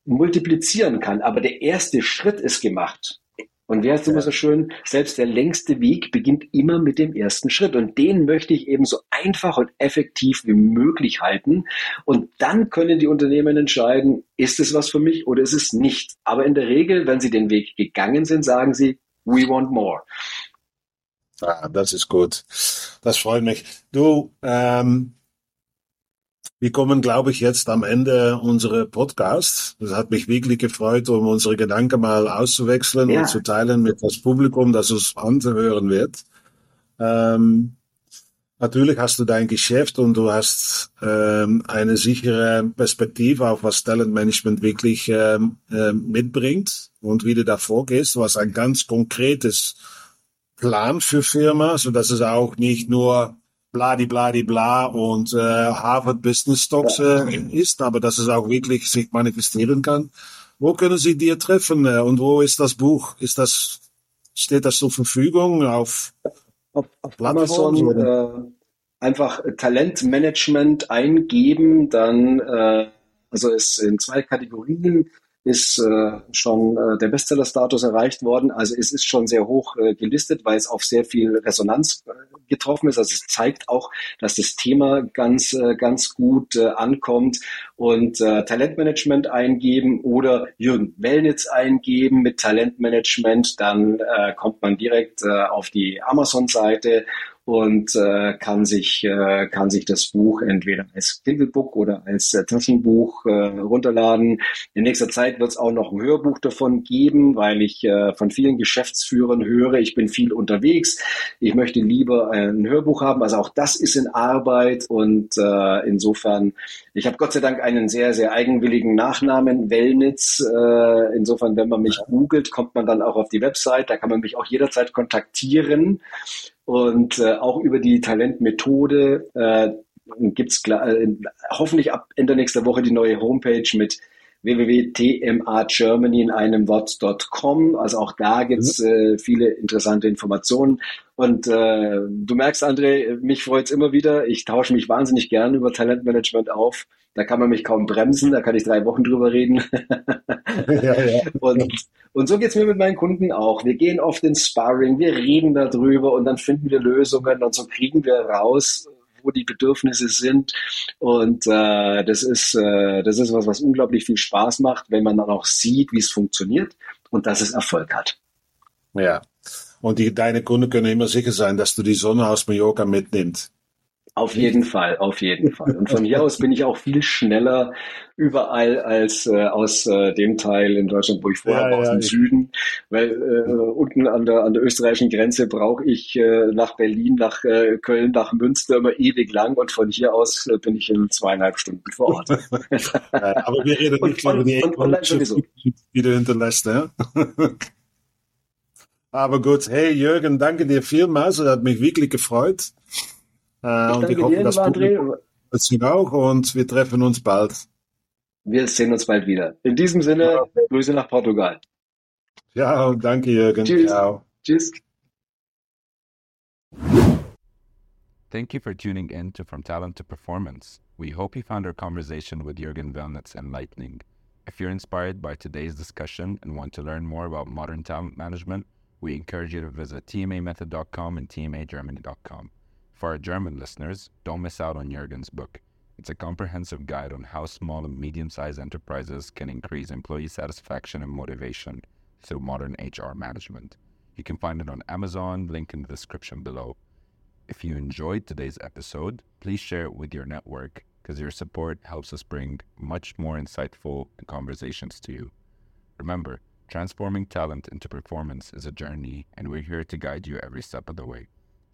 multiplizieren kann. Aber der erste Schritt ist gemacht. Und wer ist immer so schön? Selbst der längste Weg beginnt immer mit dem ersten Schritt. Und den möchte ich eben so einfach und effektiv wie möglich halten. Und dann können die Unternehmen entscheiden, ist es was für mich oder ist es nicht. Aber in der Regel, wenn sie den Weg gegangen sind, sagen sie, we want more. Ah, das ist gut. Das freut mich. Du, ähm, wir kommen, glaube ich, jetzt am Ende unserer Podcast. Das hat mich wirklich gefreut, um unsere Gedanken mal auszuwechseln ja. und zu teilen mit das Publikum, das uns anhören wird. Ähm, natürlich hast du dein Geschäft und du hast ähm, eine sichere Perspektive auf was Talentmanagement wirklich ähm, äh, mitbringt und wie du da vorgehst. was ein ganz konkretes Plan für Firma, so dass es auch nicht nur bladi bladi bla und äh, Harvard Business Stocks äh, ist, aber dass es auch wirklich sich manifestieren kann. Wo können Sie dir treffen äh, und wo ist das Buch? Ist das steht das zur Verfügung auf, auf, auf Amazon? Äh, einfach Talentmanagement eingeben, dann äh, also es in zwei Kategorien ist äh, schon äh, der Bestseller-Status erreicht worden. Also es ist schon sehr hoch äh, gelistet, weil es auf sehr viel Resonanz äh, getroffen ist. Also es zeigt auch, dass das Thema ganz, äh, ganz gut äh, ankommt. Und äh, Talentmanagement eingeben oder Jürgen Wellnitz eingeben mit Talentmanagement, dann äh, kommt man direkt äh, auf die Amazon-Seite und äh, kann sich äh, kann sich das Buch entweder als Kindle Book oder als äh, Taschenbuch äh, runterladen. In nächster Zeit wird es auch noch ein Hörbuch davon geben, weil ich äh, von vielen Geschäftsführern höre, ich bin viel unterwegs, ich möchte lieber ein Hörbuch haben. Also auch das ist in Arbeit und äh, insofern, ich habe Gott sei Dank einen sehr sehr eigenwilligen Nachnamen Wellnitz. Äh, insofern, wenn man mich googelt, kommt man dann auch auf die Website. Da kann man mich auch jederzeit kontaktieren. Und äh, auch über die Talentmethode äh, gibt es äh, hoffentlich ab Ende nächster Woche die neue Homepage mit www.tmagermany in einem Wort.com. Also auch da gibt's mhm. äh, viele interessante Informationen. Und äh, du merkst, André, mich freut's immer wieder. Ich tausche mich wahnsinnig gern über Talentmanagement auf. Da kann man mich kaum bremsen, da kann ich drei Wochen drüber reden. ja, ja. Und, und so geht's mir mit meinen Kunden auch. Wir gehen oft ins Sparring, wir reden darüber und dann finden wir Lösungen und so kriegen wir raus, wo die Bedürfnisse sind. Und äh, das ist äh, das ist was, was unglaublich viel Spaß macht, wenn man dann auch sieht, wie es funktioniert und dass es Erfolg hat. Ja. Und die, deine Kunden können immer sicher sein, dass du die Sonne aus Mallorca mitnimmst. Auf jeden Fall, auf jeden Fall. Und von hier aus bin ich auch viel schneller überall als äh, aus äh, dem Teil in Deutschland, wo ich vorher ja, war, aus dem ja. Süden. Weil äh, unten an der, an der österreichischen Grenze brauche ich äh, nach Berlin, nach äh, Köln, nach Münster immer ewig lang und von hier aus äh, bin ich in zweieinhalb Stunden vor Ort. aber wir reden nicht über die und, und, die du hinterlässt, ja? aber gut, hey Jürgen, danke dir vielmals, das hat mich wirklich gefreut. Äh, und ich hoffe, dass Publikum auch und wir treffen uns bald. Wir sehen uns bald wieder. In diesem Sinne, Grüße nach Portugal. Ja, danke Jürgen. Tschüss. Ciao. Tschüss. Thank you for tuning in to From Talent to Performance. We hope you found our conversation with Jürgen Wellnitz enlightening. If you're inspired by today's discussion and want to learn more about modern talent management, we encourage you to visit tmamethod.com and tmagermany.com. For our German listeners, don't miss out on Jürgen's book. It's a comprehensive guide on how small and medium sized enterprises can increase employee satisfaction and motivation through modern HR management. You can find it on Amazon, link in the description below. If you enjoyed today's episode, please share it with your network because your support helps us bring much more insightful conversations to you. Remember, transforming talent into performance is a journey, and we're here to guide you every step of the way.